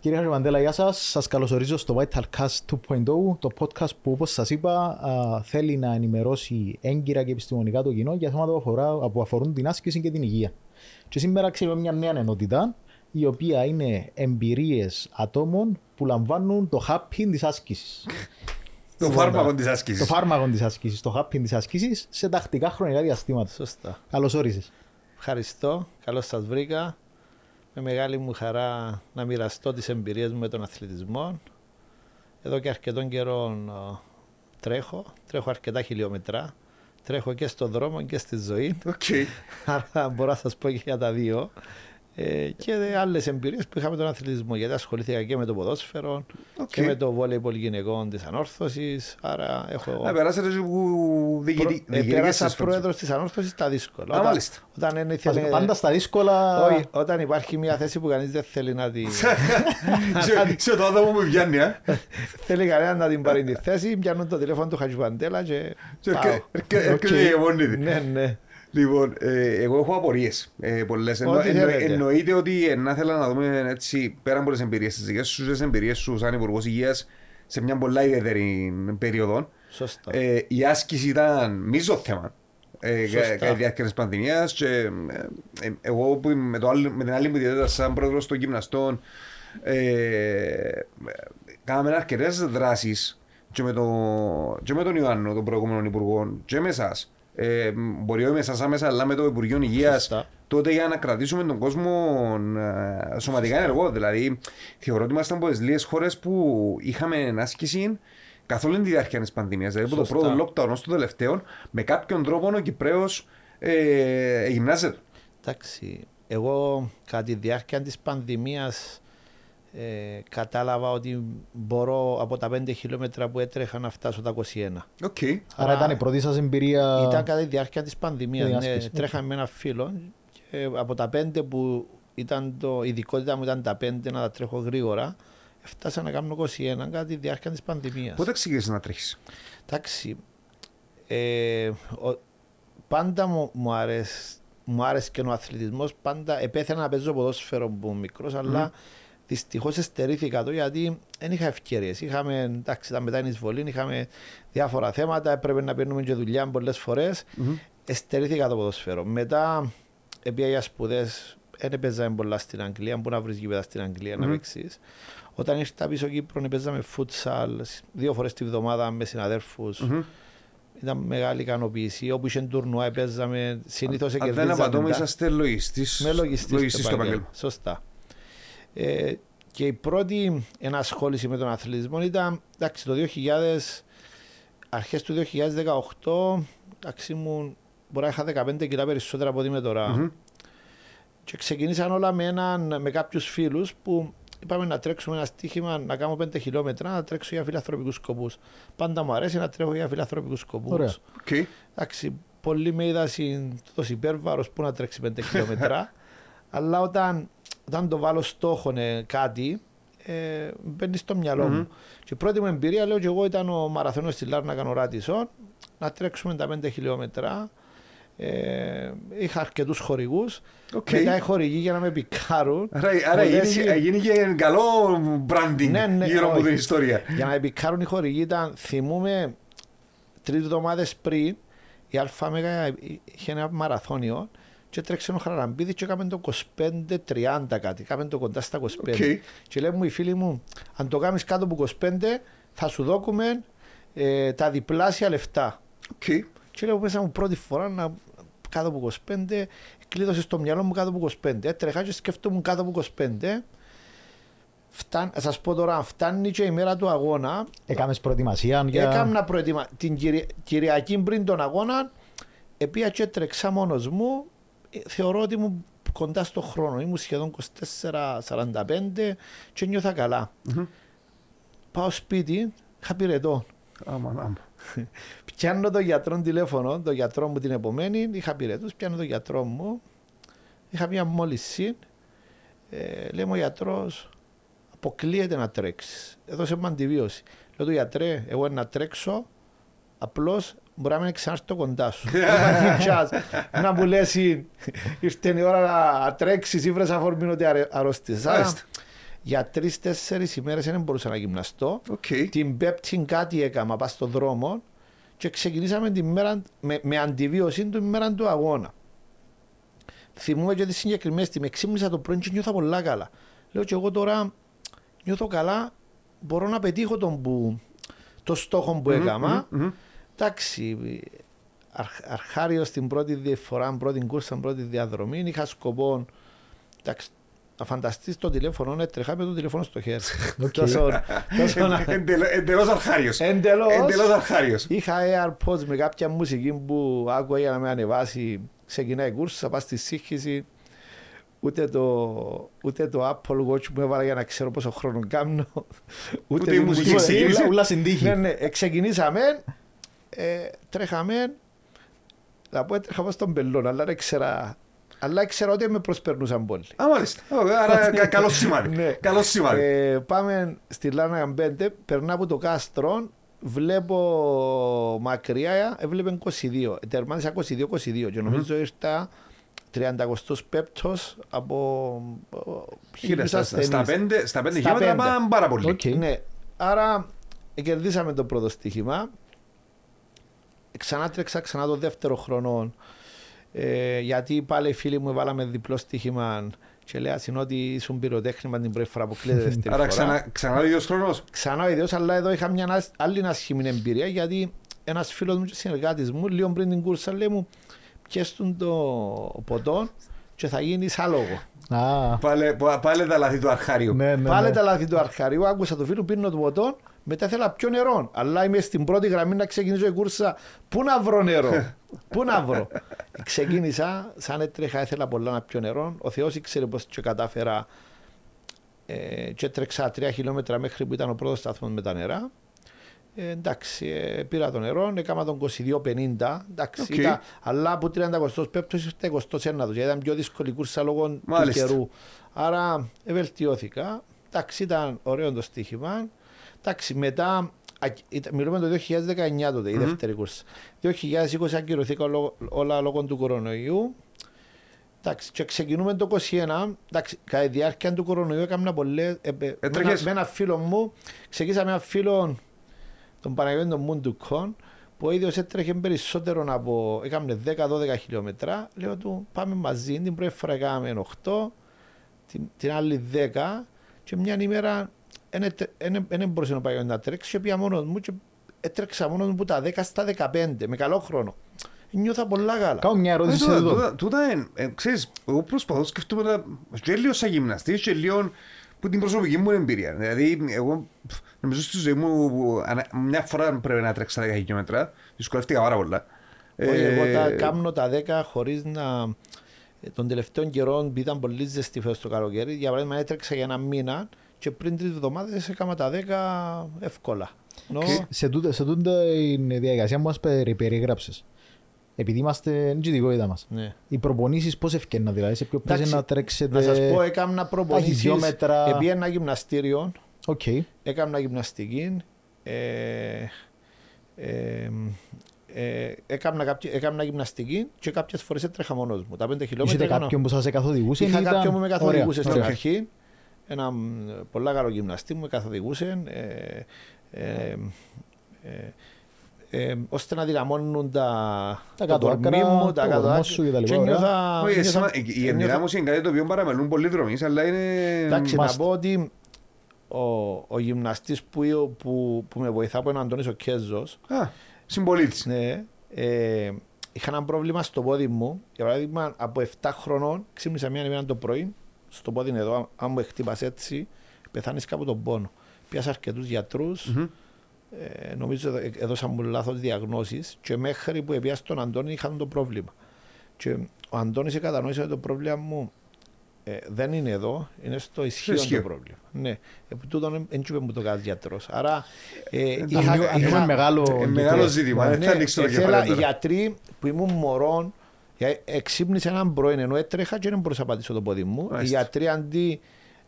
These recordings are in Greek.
Κύριε Χαρμαντέλα, γεια σας. Σας καλωσορίζω στο Vital Cast 2.0, το podcast που όπως σας είπα α, θέλει να ενημερώσει έγκυρα και επιστημονικά το κοινό για θέματα που, αφορά, που αφορούν την άσκηση και την υγεία. Και σήμερα ξέρουμε μια νέα ενότητα η οποία είναι εμπειρίες ατόμων που λαμβάνουν το happy της άσκησης. Το φάρμακο της άσκησης. Το φάρμακο της άσκησης, το happy της άσκησης σε τακτικά χρονικά διαστήματα. Σωστά. Καλώς όρισες. Ευχαριστώ. Καλώς σας βρήκα. Με μεγάλη μου χαρά να μοιραστώ τις εμπειρίες μου με τον αθλητισμό. Εδώ και αρκετόν καιρό ε, τρέχω. Τρέχω αρκετά χιλιόμετρα. Τρέχω και στον δρόμο και στη ζωή. Οκ. Άρα μπορώ να σας πω και για τα δύο. Ε, και άλλες εμπειρίες που είχα με τον αθλητισμό. Γιατί ασχολήθηκα και με το ποδόσφαιρο Οκ. και με το βόλεϊ γυναικών της Ανόρθωσης. Άρα έχω. Να περάσετε και που διοικητή- Προ- ε, διοικητικές πέρασα σας πρόεδρος της Ανόρθωσης τα δύσκολα. Α, Όταν- μάλιστα. Όταν δεν Ας- ήθελε. Πάντα στα δύσκολα... Όχι, όταν υπάρχει μια θέση που κανείς δεν θέλει να την. Σε- Σε το άτομο που πιάνει, α. θέλει κανένα να την πάρει τη θέση, πιάνουν το τηλέφωνο του Χατζιπαντέλα και. Και πάω. έρχε- έρχε- έρχεται Οκ. η μόνη της. Ναι, ναι. Λοιπόν, ε, εγώ έχω απορίες ε, πολλές. Εννο, Ό,τι εννο, θέλετε. εννοείται ότι ε, να θέλω να δούμε έτσι, πέρα από τις εμπειρίες τις δικές σου, τις εμπειρίες σου σαν Υπουργός Υγείας σε μια πολλά ιδιαίτερη περίοδο. Σωστά. Ε, η άσκηση ήταν μείζον θέμα. Ε, Σωστά. κα- κατά τη διάρκεια της πανδημίας και ε, ε, εγώ που είμαι με, το άλλο, με την άλλη μου ιδιότητα σαν πρόεδρος των γυμναστών ε, κάναμε αρκετές δράσεις και με, το, και με τον Ιωάννο, τον προηγούμενο υπουργό, και με εσάς. Ε, μπορεί όχι με εσάς άμεσα, αλλά με το Υπουργείο Υγείας Σωστά. τότε για να κρατήσουμε τον κόσμο ε, σωματικά ενεργό. Δηλαδή, θεωρώ ότι ήμασταν από τις λίγες χώρες που είχαμε άσκηση καθ' όλη τη διάρκεια της πανδημίας. Δηλαδή, από το Σωστά. πρώτο lockdown ως το τελευταίο, με κάποιον τρόπο ο Κυπρέος ε, γυμνάζεται. Εντάξει, εγώ κατά τη διάρκεια της πανδημίας ε, κατάλαβα ότι μπορώ από τα 5 χιλιόμετρα που έτρεχα να φτάσω τα 21. Οκ. Άρα ήταν η πρώτη σας εμπειρία... Ήταν κατά τη διάρκεια της πανδημίας. Την Ναι, άσκηση. τρέχαμε με ένα φίλο και από τα 5 που ήταν το, η ειδικότητα μου ήταν τα 5 να τα τρέχω γρήγορα, φτάσα να κάνω 21 κατά τη διάρκεια της πανδημίας. Πότε ξεκίνησε να τρέχεις; Εντάξει, ε, ο- πάντα μου, μου, αρέσει, μου άρεσε και ο αθλητισμός, πάντα επέθαινα να παίζω ποδόσφαιρο που ήμουν μικρός, αλλά δυστυχώς εστερήθηκα το γιατί δεν είχα ευκαιρίες. Είχαμε, εντάξει, ήταν μετά την εισβολή, είχαμε διάφορα θέματα, έπρεπε να παίρνουμε και δουλειά πολλές φορές. Εστερήθηκα το ποδόσφαιρο. Μετά, επειδή για σπουδές, δεν έπαιζαμε πολλά στην Αγγλία, μπορεί να βρεις γήπεδα στην Αγγλία να παίξεις. Όταν ήρθα πίσω Κύπρο, παίζαμε futsal δύο φορές τη βδομάδα με συναδέρφους. Ήταν μεγάλη ικανοποίηση. Όπου είχε τουρνουά, παίζαμε. Συνήθως Αν δεν απατώμε, είσαστε λογιστής. με λογιστής στο στο επάγγελμα. επάγγελμα. Σωστά. Ε, και η πρώτη ενασχόληση με τον αθλητισμό ήταν εντάξει, το 2000, αρχές του 2018, εντάξει μου, μπορεί να είχα 15 κιλά περισσότερα από ό,τι είμαι τώρα. Και ξεκινήσαν όλα με, έναν, με κάποιους φίλους που είπαμε να τρέξουμε ένα στοίχημα, να κάνω 5 χιλιόμετρα, να τρέξω για φιλανθρωπικούς σκοπούς. Πάντα μου αρέσει να τρέχω για φιλανθρωπικούς σκοπούς. Ωραία. Οκ. Εντάξει, πολλοί με είδαν τόσο υπέρβαρο που να τρέξει 5 χιλιόμετρα. αλλά όταν, όταν το βάλω στόχο ε, κάτι, ε, μπαίνει στο μυαλό μου. Και η πρώτη μου εμπειρία, λέω και εγώ, ήταν ο μαραθώνιος στη Λάρνακα νοράτησον, να τρέξουμε τα 5 χιλιόμετρα. Ε, είχα αρκετούς χορηγούς. Οκ. Μετά οι χορηγοί για να με πικάρουν. Άρα, άρα πολλές- γίνει, γίνει και καλό branding Ναι, ναι, γύρω από όχι. την ιστορία. Για να με πικάρουν οι χορηγοί ήταν, θυμούμε, τρεις εβδομάδες πριν, η Άλφα Μέγα είχε ένα μαραθώνιο και τρέξε ο Χαραλαμπίδης και έκαμε το 25-30 κάτι, έκαμε το κοντά στα 25. Οκ. Και λέει μου οι φίλοι μου, αν το κάνεις κάτω από 25 θα σου δώκουμε ε, τα διπλάσια λεφτά. Οκ. Και λέω μέσα μου πρώτη φορά να κάτω από 25, κλείδωσες στο μυαλό μου κάτω από 25. Έτρεχα και σκέφτομαι κάτω από 25. Φτάν, θα σας πω τώρα, φτάνει και η μέρα του αγώνα. Έκαμες προετοιμασία για... Έκανα προετοιμα... την Κυρι... Κυριακή πριν τον αγώνα, επήα και έτρεξα μόνος μου. Ε, Θεωρώ ότι ήμουν κοντά στο χρόνο. Ήμουν σχεδόν 24-45 και νιώθα καλά. Πάω σπίτι, είχα πυρετό. Άμα, άμα. Πιάνω τον γιατρό τηλέφωνο, τον γιατρό μου την επομένη, είχα πυρετούς, πιάνω τον γιατρό μου, είχα μια μόλιση, ε, λέει μου ο γιατρός, αποκλείεται να τρέξεις, έδωσε μου αντιβίωση. Λέω του γιατρέ, εγώ να τρέξω, απλώς μπορεί να μην ξανάρθω κοντά σου. Τσάς, να μου λες ήρθε η ώρα να τρέξεις ή βρες αφορμή ότι αρε- αρρώστησες. Άρα, Μάλιστα. για τρεις-τέσσερις ημέρες δεν μπορούσα να γυμναστώ. Οκ. Την Πέμπτη κάτι έκανα πας στον δρόμο και ξεκινήσαμε τη μέρα, με, με αντιβίωση του ημέρα του αγώνα. Θυμούμαι και τη συγκεκριμένη στιγμή, ξύπνησα το πρωί και νιώθα πολλά καλά. Λέω και εγώ τώρα νιώθω καλά, μπορώ να πετύχω τον που, το στόχο που έκανα. μμμ. Εντάξει, αρχ, αρχάριο στην πρώτη δι- φορά, πρώτη κούρσα, πρώτη διαδρομή, είχα σκοπό εντάξει, να φανταστείς το τηλέφωνο, έτρεχα με το τηλέφωνο στο χέρι. Οκ. Τόσο- τόσο να- Εντελώ- Εντελώς αρχάριος. Εντελώς. Εντελώς αρχάριος. Είχα AirPods με κάποια μουσική που άκουγα για να με ανεβάσει. Ξεκινάει η κούρσα, πάω στη σύγχυση. Ούτε το, ούτε το Apple Watch που έβαλα για να ξέρω πόσο χρόνο κάνω. Ούτε τη η μουσική μουσική. ξεκίνησε. Ούλα- Ούλα στην τύχη. Ναι, ναι, ε, ξεκινήσαμε, ε, τρέχαμε, να πω έτρεχα πάνω στον πελόν, αλλά δεν ξέρα, αλλά ήξερα ότι με προσπερνούσαν πολύ. Α, μάλιστα. Ω, Άρα κα- καλός σημάδι. Ναι. Καλός σημάδι. Ε, πάμε στη Λάνα Γαμπέντε, περνά από το κάστρο, βλέπω μακριά, έβλεπε 22. Τερμάτισα 22-22 και νομιζω ήρθα 35ος από ε, Κοίτα, χίλιους στα- ασθενείς. Στα πέντε στα πέντε Στα χιλιόμετρα πέντε. πάμε πάρα πολύ. Οκ. Ναι. Άρα κερδίσαμε το πρώτο στοίχημα. Ξανά τρέξα ξανά το δεύτερο χρόνο. Ε, γιατί πάλι οι φίλοι μου βάλαμε διπλό στοίχημα και λέει «Ας είναι ότι ήσουν πυροτέχνημα την πρώτη φορά που κλείνεται δεύτερη Άρα φορά. ξανά, ξανά ο ίδιος χρόνος. Ξανά ο ίδιος, αλλά εδώ είχα μια άσ- άλλη ασχημή εμπειρία γιατί ένας φίλος μου και συνεργάτης μου λίγο πριν την κούρσα λέει μου πιέστον το ποτό και θα γίνεις άλογο. Α, Πάλε, πα- πάλε τα λάθη του αρχάριου. ναι, ναι. Πάλι ναι. τα λάθη του αρχαρίου, άκουσα το φίλο, πίνω το ποτό, μετά ήθελα πιο νερό. Αλλά είμαι στην πρώτη γραμμή να ξεκινήσω η κούρσα. Πού να βρω νερό, πού να βρω; Ξεκίνησα, σαν έτρεχα, ήθελα πολλά να πιω νερό. Ο Θεός ήξερε πώς και κατάφερα ε, και έτρεξα τρία χιλιόμετρα μέχρι που ήταν ο πρώτος σταθμός με τα νερά. Ε, εντάξει, ε, πήρα το νερό, έκανα τον 22-50, εντάξει, Οκ. ήταν, αλλά από 35 ήρθε 21 γιατί ήταν πιο δύσκολη η κούρσα λόγω του Μάλιστα. καιρού. Άρα ε, βελτιώθηκα. Εντάξει, ήταν ωραίο το στοίχημα. Εντάξει, μετά, α, ήταν- μιλούμε το 2019 τότε, η δεύτερη κούρσα. 2020 ακυρωθήκα όλο- όλα λόγω του κορονοϊού. Εντάξει, και ξεκινούμε το 2021. Εντάξει, κατά τη διάρκεια του κορονοϊού έκανα πολλές... Ε, ε, με, ένα, Έτρεχες. με ένα φίλο μου, ξεκίνησα με ένα φίλο, τον Παναγιώτη τον Μούντουκον, που ο ίδιος έτρεχε περισσότερο από, έκαμε 10-12 χιλιόμετρα. Λέω του, πάμε μαζί, την πρώτη φορά έκαναμε 8, την, την άλλη 10 και μια ημέρα δεν μπορούσε να πάει να τρέξει και πήγα μόνος μου και έτρεξα μόνος μου που τα 10 στα 15 με καλό χρόνο. Νιώθα πολλά καλά. Κάνω μια Ε, ερώτηση τούτα- εδώ. τούτα- Τούτα είναι, ε, ξέρεις, εγώ προσπαθώ να σκεφτούμε τα- και λίγο σαν γυμναστής και λίγο που την προσωπική μου εμπειρία. Δηλαδή, εγώ πφ, νομίζω στη ζωή μου που ανα- μια φορά πρέπει να τρέξω 10 χιλιόμετρα, δυσκολεύτηκα πάρα πολλά. Όχι, Ε, εγώ τα κάνω τα 10 χωρίς να... ε, Τον τελευταίο καιρό που ήταν πολύ ζεστή φέτος το καλοκαίρι, για παράδειγμα έτρεξα για ένα μήνα και πριν τρεις εβδομάδες έκανα τα 10 εύκολα. Ενώ, Σε τούτα σε τούτη τη διαδικασία που μας περι- περιέγραψες, επειδή είμαστε εν τζιδικότητα μας, ναι. οι προπονήσεις πώς ευκαιρνά, δηλαδή σε ποιο Εντάξει, πλαίσιο να τρέξετε... Να σας πω, έκανα προπονήσεις, χιλιόμετρα. επί ένα γυμναστήριο, Οκ. έκανα γυμναστική, ε, ε, ε, έκανα, κάποια, έκανα γυμναστική και κάποιες φορές έτρεχα μόνος μου. Τα 5 χιλιόμετρα Είχετε έκανα- κάποιον που σας καθοδηγούσε Είχα ήταν- κάποιον που με καθοδηγούσε Ωραία, στην ωραία. αρχή. Ένα μ, πολλά καλό γυμναστή μου με καθοδηγούσε. Ε, ε, ε, ε, ώστε να δυναμώνουν τα, Τα το κάτω κορμί άκρα, μου, τα το κάτω κορμό άκρα. σου και τα λοιπά, Και ωραία. νιώθα- όχι, νιώθα- εσένα- Η νιώθα- ενδυνάμωση είναι κάτι το οποίο παραμελούν πολλοί δρομείς, αλλά είναι... Εντάξει, να Must. πω ότι ο, ο γυμναστής που, που, που με βοηθά που είναι ο Αντώνης ο Κέζος, Α, συμπολίτης. ναι, ε, είχα ένα πρόβλημα στο πόδι μου. Για παράδειγμα, από 7 χρονών ξύπνησα μια ημέρα το πρωί, στο πόδι είναι εδώ, αν μου χτύπας έτσι, πεθάνεις κάπου τον πόνο. Πιάσα αρκετούς γιατρούς, Μμμ. ε, νομίζω ε, έδωσαν μου λάθος διαγνώσεις και μέχρι που έπια στον Αντώνη είχαν το πρόβλημα. Και ο Αντώνης κατανόησε ότι το πρόβλημα μου ε, δεν είναι εδώ, είναι στο ισχύον ισχύο. το πρόβλημα. Ναι, επί τούτον δεν είπε μου το κάθε γιατρός. Άρα ε, Ανοίγουμε- ανοίγουμε μεγάλο... Ε, μεγάλο ζήτημα. Δεν θα ανοίξει το ήθελα κεφάλαιο οι τώρα. γιατροί που ήμουν μωρό, για- εξύπνησε έναν πρωί ενώ έτρεχα και δεν μπορούσα να πατήσω το πόδι μου. Οι Μάλιστα. γιατροί αντί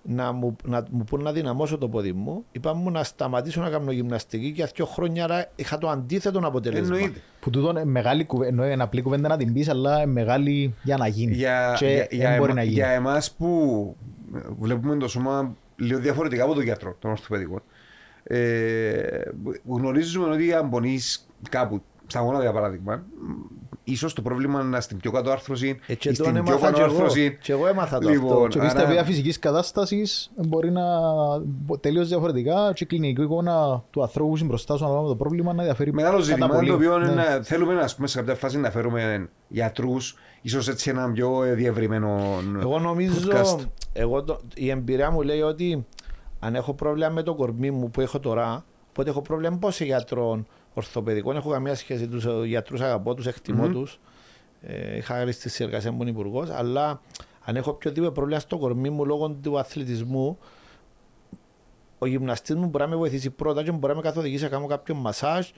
να μου, να μου πούν να δυναμώσω το πόδι μου, είπα μου να σταματήσω να κάνω γυμναστική και δύο χρόνια άρα είχα το αντίθετο αποτέλεσμα. Εννοείται. Που τούτο είναι μεγάλη κουβέντα, εννοεί ένα απλή κουβέντα να την πεις, αλλά είναι μεγάλη για να γίνει. Για, και για, δεν για, μπορεί εμα- να γίνει. για εμάς που βλέπουμε το σώμα λίγο διαφορετικά από τον γιατρό, τον ορθοπαιδικό, ε, γνωρίζουμε ότι αν πονείς κάπου, στα γόνατα για παράδειγμα, ίσως το πρόβλημα είναι στην πιο κάτω άρθρωση Ε, ή και τον στην πιο έμαθα πάνω και εγώ. άρθρωση. Και εγώ έμαθα το Λοιπόν, αυτό. Και επίσης τα άρα- επίπεδα φυσικής κατάστασης μπορεί να τελείως διαφορετικά και η κλινική εικόνα του ανθρώπου που είναι μπροστά σου ανάλογα με το πρόβλημα να διαφέρει Μεγάλο κατά ζήτημα πολύ. το οποίο Ναι. είναι να- θέλουμε να, πούμε, σε κάποια φάση να φέρουμε γιατρούς, ίσως έτσι ένα πιο ε, διευρυμένο Εγώ νομίζω, podcast. εγώ το, η εμπειρία μου λέει ότι αν έχω πρόβλημα με το κορμί μου που έχω τώρα, οπότε έχω πρόβλημα πώς σε γιατρών ορθοπαιδικών, έχω καμία σχέση τους γιατρούς, αγαπώ τους, εκτιμώ Μμμ. τους. Ε, είχα άλλη στη συνεργασία μου υπουργός, αλλά αν έχω οποιοδήποτε πρόβλημα στο κορμί μου λόγω του αθλητισμού, ο γυμναστής μου μπορεί να με βοηθήσει πρώτα και μπορεί να με καθοδηγήσει να κάνω κάποιο μασάζ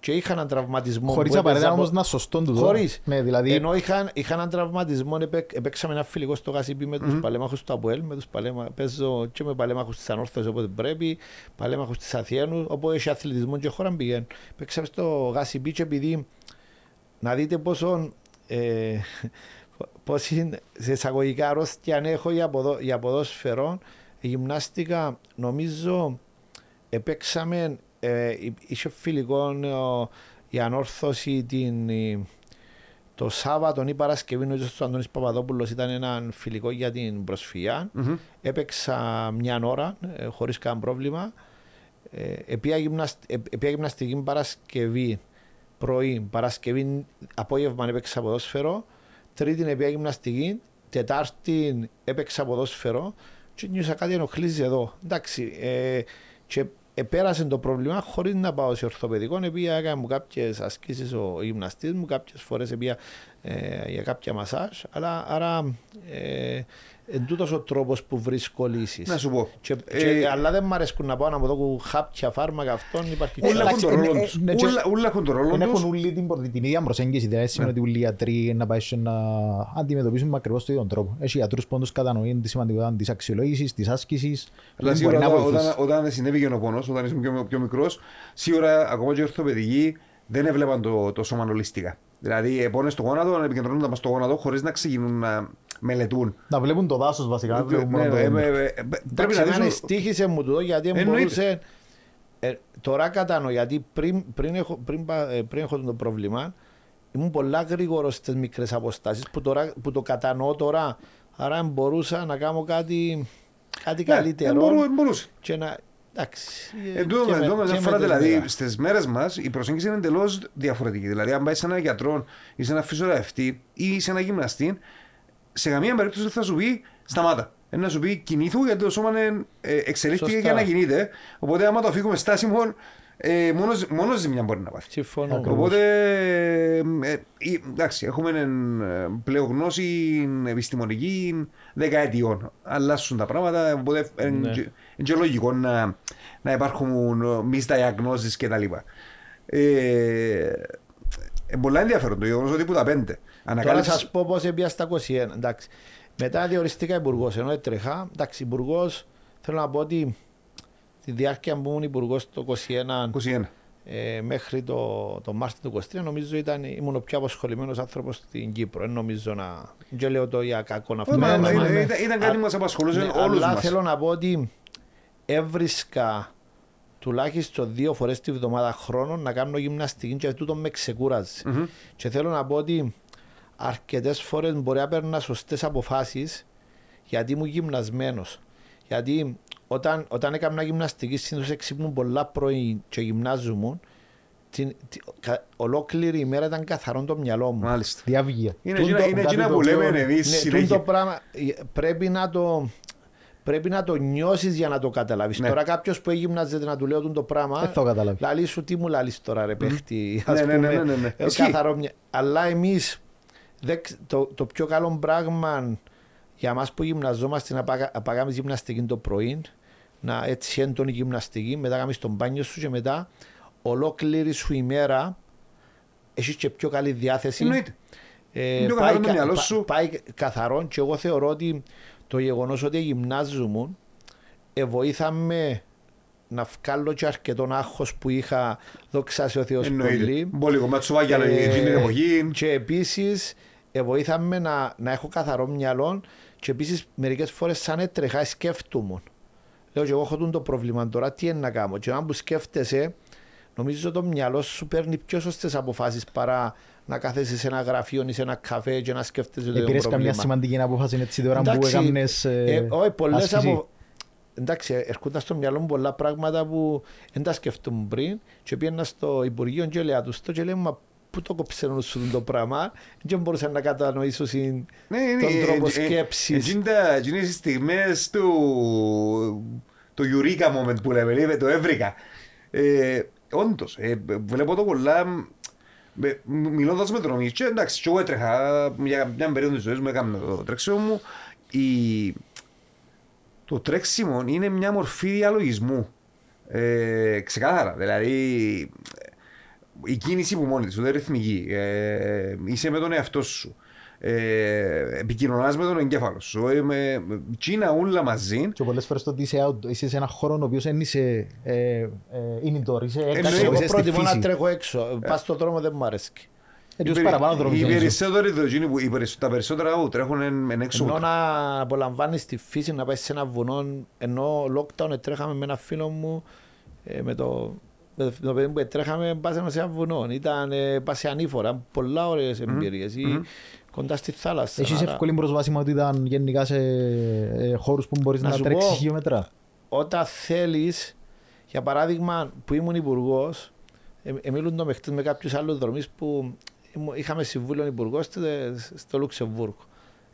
και είχα έναν τραυματισμό. Χωρίς που έπαιζα απαραίτητα από- όμως να σωστόν του Χωρίς. Ναι, δηλαδή Ενώ είχα, είχα έναν τραυματισμό, επέ- επέξαμε ένα φιλικό στο Γασιμπή με τους παλέμαχους του Αποέλ, με τους παλέμα, παίζω και με παλέμαχους της Ανόρθωσης όποτε πρέπει, παλέμαχους της Αθιένου, όπου έχει αθλητισμό και χώρα πηγαίνουν. Παίξαμε στο Γασιμπή και επειδή να δείτε πόσο ε, πώς είναι σε εισαγωγικά αρρώστια αν έχω για, ποδο, για ποδόσφαιρο, η γυμνάστηκα νομίζω επέξαμε, ε, είχε φιλικό ε, η ανόρθωση την, ε, το Σάββατο ή Παρασκευή, νομίζω στο Αντώνης Παπαδόπουλος ήταν ένα φιλικό για την προσφυγιά. Μμμ. Έπαιξα μια ώρα ε, χωρίς κανένα πρόβλημα. Ε, επία, γυμνασ... ε, επία γυμναστική Παρασκευή πρωί, Παρασκευή απόγευμα έπαιξα ποδόσφαιρο. Τρίτη επία γυμναστική, Τετάρτη έπαιξα ποδόσφαιρο και νιώσα κάτι ενοχλήσει εδώ. Εντάξει, ε, και επέρασε το πρόβλημα χωρίς να πάω σε ορθοπαιδικό. Επία έκανα μου κάποιες ασκήσεις ο γυμναστής μου, κάποιες φορές επία ε, για κάποια μασάζ. Αλλά, άρα ε, εν τούτος ο τρόπος που βρίσκω λύσεις. Να σου πω. Και, Ε, και, αλλά δεν μ' αρέσκουν να πάω να μου δω χάπια, φάρμακα αυτών. Υπάρχει Όλα έχουν Εντάξει, τον ρόλο ε, τους. ε, ναι, και- Όλα- Όλα έχουν τον ρόλο δεν έχουν τους. όλοι την, προ- την ίδια προσέγγιση. Δηλαδή δεν σημαίνει ότι όλοι οι γιατροί να πάει να αντιμετωπίσουν με ακριβώς τον ίδιο τρόπο. Έχει γιατρούς που όντως κατανοούν τη σημαντικότητα της αξιολόγησης, της άσκησης. Αλλά μπορεί σίγουρα να όταν, βοηθήσει. όταν, όταν συνέβη ο πόνος, όταν ήσουν πιο, πιο μικρός, σίγουρα ακόμα και οι ορθοπαιδικοί δεν έβλεπαν το, το σώμα ολιστικά. Δηλαδή, επώνες στο γόνατο, επικεντρώνονταν μας στο γόνατο χωρίς να ξεκινούν να μελετούν. Να βλέπουν το δάσος βασικά. να βλέπουν Ναι, μόνο το ε, έμμυρο. ε, ε, Πρέπει Εντάξει, να εμένα δεις... στήχησε μου τούτο γιατί Εννοείται. μπορούσε. Ε, τώρα κατανοώ γιατί πριν, πριν, έχω, πριν, πα- ε, πριν έχω το πρόβλημα ήμουν πολλά γρήγορος στις μικρές αποστάσεις που, τώρα- που το κατανοώ τώρα. Άρα μπορούσα να κάνω κάτι, κάτι Ναι, καλύτερο. ε, μπορού- μπορούσε. και να. Εντάξει. ε, Εν τω και με- μεταξύ, και μια με φορά την δηλαδή μέρα. στις μέρες μας η προσέγγιση είναι εντελώς διαφορετική. Δηλαδή, αν πάει σε έναν γιατρό ή σε έναν φυσιοθεραπευτή ή σε έναν γυμναστή, σε καμία περίπτωση δεν θα σου πει σταμάτα. Είναι να σου πει κινήθου γιατί το σώμα είναι, ε, εξελίχθηκε Σωστά. για να κινείται. Οπότε, άμα το αφήγουμε στάσιμο, ε, μόνο, μόνος ζημιά μπορεί να πάθει. Συμφωνώ. Ακριβώς. Οπότε, ε, ε, εντάξει, έχουμε ε, πλέον γνώση επιστημονική δεκαετιών. Αλλάσουν τα πράγματα, οπότε Ναι. είναι και- είναι και λογικό να, να υπάρχουν misdiagnoses και τα λοιπά. Ε, ε, πολλά ενδιαφέρον το γεγονός ότι που τα πέντε. Τώρα Ανακάλυψες... σα πω πώς έπια στα 21. Εντάξει. Μετά διοριστήκα υπουργός, ενώ έτρεχα. Εντάξει, υπουργός, θέλω να πω ότι τη διάρκεια που ήμουν υπουργός το 21 21. ε, μέχρι το, το Μάρτιο του 23, νομίζω ήταν, ήμουν ο πιο αποσχολημένο άνθρωπος στην Κύπρο. Δεν νομίζω να. Δεν λέω το για κακό αυτό. Ε, μα, ναι, ήταν- ναι, ναι. ήταν- Ήταν κάτι που μας απασχολούσε Ναι, όλους αλλά μας. θέλω να πω ότι έβρισκα τουλάχιστον δύο φορές τη βδομάδα χρόνο να κάνω γυμναστική και τούτο με ξεκούραζε. Μμμ. Και θέλω να πω ότι αρκετές φορές μπορεί να παίρνα σωστές αποφάσεις γιατί ήμουν γυμνασμένος. Γιατί όταν, όταν έκανα γυμναστική, συνήθως εξύπνουν πολλά πρωί και γυμνάζομαι, την, την, κα- ολόκληρη ημέρα ήταν καθαρό το μυαλό μου. Μάλιστα. Διάβγεια. Είναι Τούτο- εκείνα- είναι κάτι εκείνα το που οποίο- λέμε εμείς Ναι, συνέχεια. τούτο πράγμα ε, πρέπει να το, πρέπει να το νιώσεις για να το καταλάβεις. Ναι. Τώρα κάποιος που έγυμναζεται να του λέω τούτο πράγμα, Δεν θα το καταλάβεις. λαλεί σου τι μου λαλείς τώρα ρε παίχτη. Ναι, ας ναι, ναι, πούμε. ναι, ναι. Ε, Ισχύει. καθαρό μυα- Αλλά εμείς δεν ξ- το, το πιο καλό πράγμα για μας που γυμναζόμαστε είναι να πάγα- να πάγαμε γυμναστική το πρωί, να έτσι έντονη γυμναστική, μετά κάνεις τον μπάνιο σου και μετά ολόκληρη σου ημέρα έχεις και πιο καλή διάθεση. Εννοείται. Ε, Είναι πιο πάει, καθαρό το κα- μυαλός πα- σου. πάει καθαρό και εγώ θεωρώ ότι το γεγονός ότι γυμνάζομαι ε, βοήθαμε να βγάλω και αρκετόν άγχος που είχα δόξα ο Θεός Εννοείται. πολύ. Μπορεί λίγο ματσοβάκια Ε, εκείνη την εποχή. Και επίσης βοήθαμε να, να έχω καθαρό μυαλό και επίσης μερικές φορές σαν έτρεχα σκέφτομαι. Λέω και εγώ έχω τούτο το πρόβλημα τώρα, τι είναι να κάνω. Και αν που σκέφτεσαι, νομίζω το μυαλό σου παίρνει πιο σωστές αποφάσεις παρά να κάθεσαι σε ένα γραφείο ή σε ένα καφέ και να σκέφτεσαι το ίδιο Επήρες καμιά πρόβλημα. σημαντική απόφαση έτσι τώρα που Εντάξει, έκαμνες ε, ε, όχι, πολλές άσκηση; Από... Εντάξει, έρχονταν στο μυαλό μου πολλά πράγματα που δεν τα σκεφτόμουν πριν και πήγαινα στο Υπουργείο και έλεγα τους το και λέει μα πού το κόψε σου το πράγμα και δεν μπορούσα να κατανοήσω συν Ναι, είναι- τον τρόπο ε, ε, σκέψης. εκείνη τα- Εκείνες τις στιγμές του το Eureka moment που λέμε, λέμε, το έβρικα. Ε, όντως, ε, βλέπω το πολλά με- μιλώντας με τον Ομίς και εντάξει, και εγώ έτρεχα για μια περίοδο της ζωής μου, έκανα το τρέξιμο μου. Η, το τρέξιμο είναι μια μορφή διαλογισμού. Ε, ξεκάθαρα, δηλαδή η κίνηση που μόνη της, ούτε ρυθμική. Ε, είσαι με τον εαυτό σου. Ε, επικοινωνάς με τον εγκέφαλο σου. Ε, με, τσίνα ούλα μαζί. Και πολλές φορές το ότι είσαι, out, είσαι σε ένα χώρο ο οποίος δεν είσαι ε, ε, indoor, είσαι Εννοείται. έξω, Εγώ είσαι στη προτιμώ να φύση. τρέχω έξω. Πας στον δρόμο δεν μου αρέσει. Έτσι ως παραπάνω δρόμος Οι νομίζω. περισσότεροι, το εκείνοι που- οι περισσ- τα περισσότερα που τρέχουν εν, εν έξω. Ενώ να απολαμβάνεις τη φύση, να πάεις σε ένα βουνό, ενώ lockdown τρέχαμε με ένα φίλο μου, ε, με το, με το παιδί που τρέχαμε, πάσαμε σε ένα βουνό. Ήταν ε, πας σε ανήφορα, πολλά ωραίες εμπειρίες. Ή κοντά στη θάλασσα. Έχεις Άρα, εύκολη προσβάσιμότητα γενικά σε ε, χώρους που μπορείς Να να, σου τρέξεις πω, χιλιόμετρα; Όταν θέλεις, για παράδειγμα, που ήμουν υπουργός, ε, ε, μιλούν το μεχτές με κάποιους άλλους δρομείς που ήμουν- είχαμε συμβούλιο υπουργό στο, στο Λουξεμβούργο.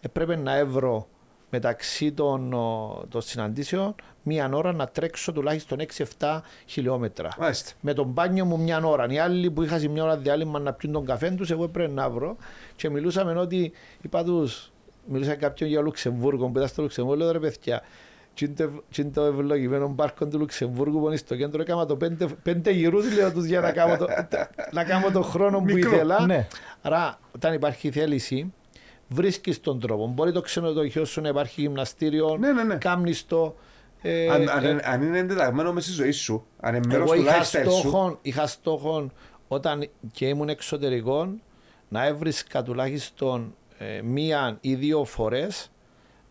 Έπρεπε να έβρω μεταξύ των, ο, των συναντήσεων μία ώρα να τρέξω τουλάχιστον 6-7 χιλιόμετρα. Μάλιστα. Με τον μπάνιο μου μια ώρα. Οι άλλοι που είχαν μια ώρα διάλειμμα να πιούν τον καφέ τους, εγώ έπρεπε να βρω. Και μιλούσαμε ότι είπα τους, μιλούσα κάποιον για Λουξεμβούργο που ήταν στο Λουξεμβούργο, λέω ρε παιδιά. Τι είναι το- τι είναι το ευλογημένο πάρκο του Λουξεμβούργου που είναι στο κέντρο, έκανα το πέντε, πέντε γυρούς λέω τους για να κάνω το, να κάνω το χρόνο που Μικρό, ήθελα. ναι. Άρα όταν υπάρχει θέληση, βρίσκεις τον τρόπο. Μπορεί το ξενοδοχείο σου να υπάρχει γυμναστήριο, Ναι, ναι, ναι. κάμνεις το. ε, Αν, αν, ε, αν είναι εντεταγμένο μέσα στη ζωή σου, αν είναι μέρος εγώ του είχα lifestyle σου, στόχο, είχα στόχο όταν και ήμουν εξωτερικό να έβρισκα τουλάχιστον ε, μία ή δύο φορές.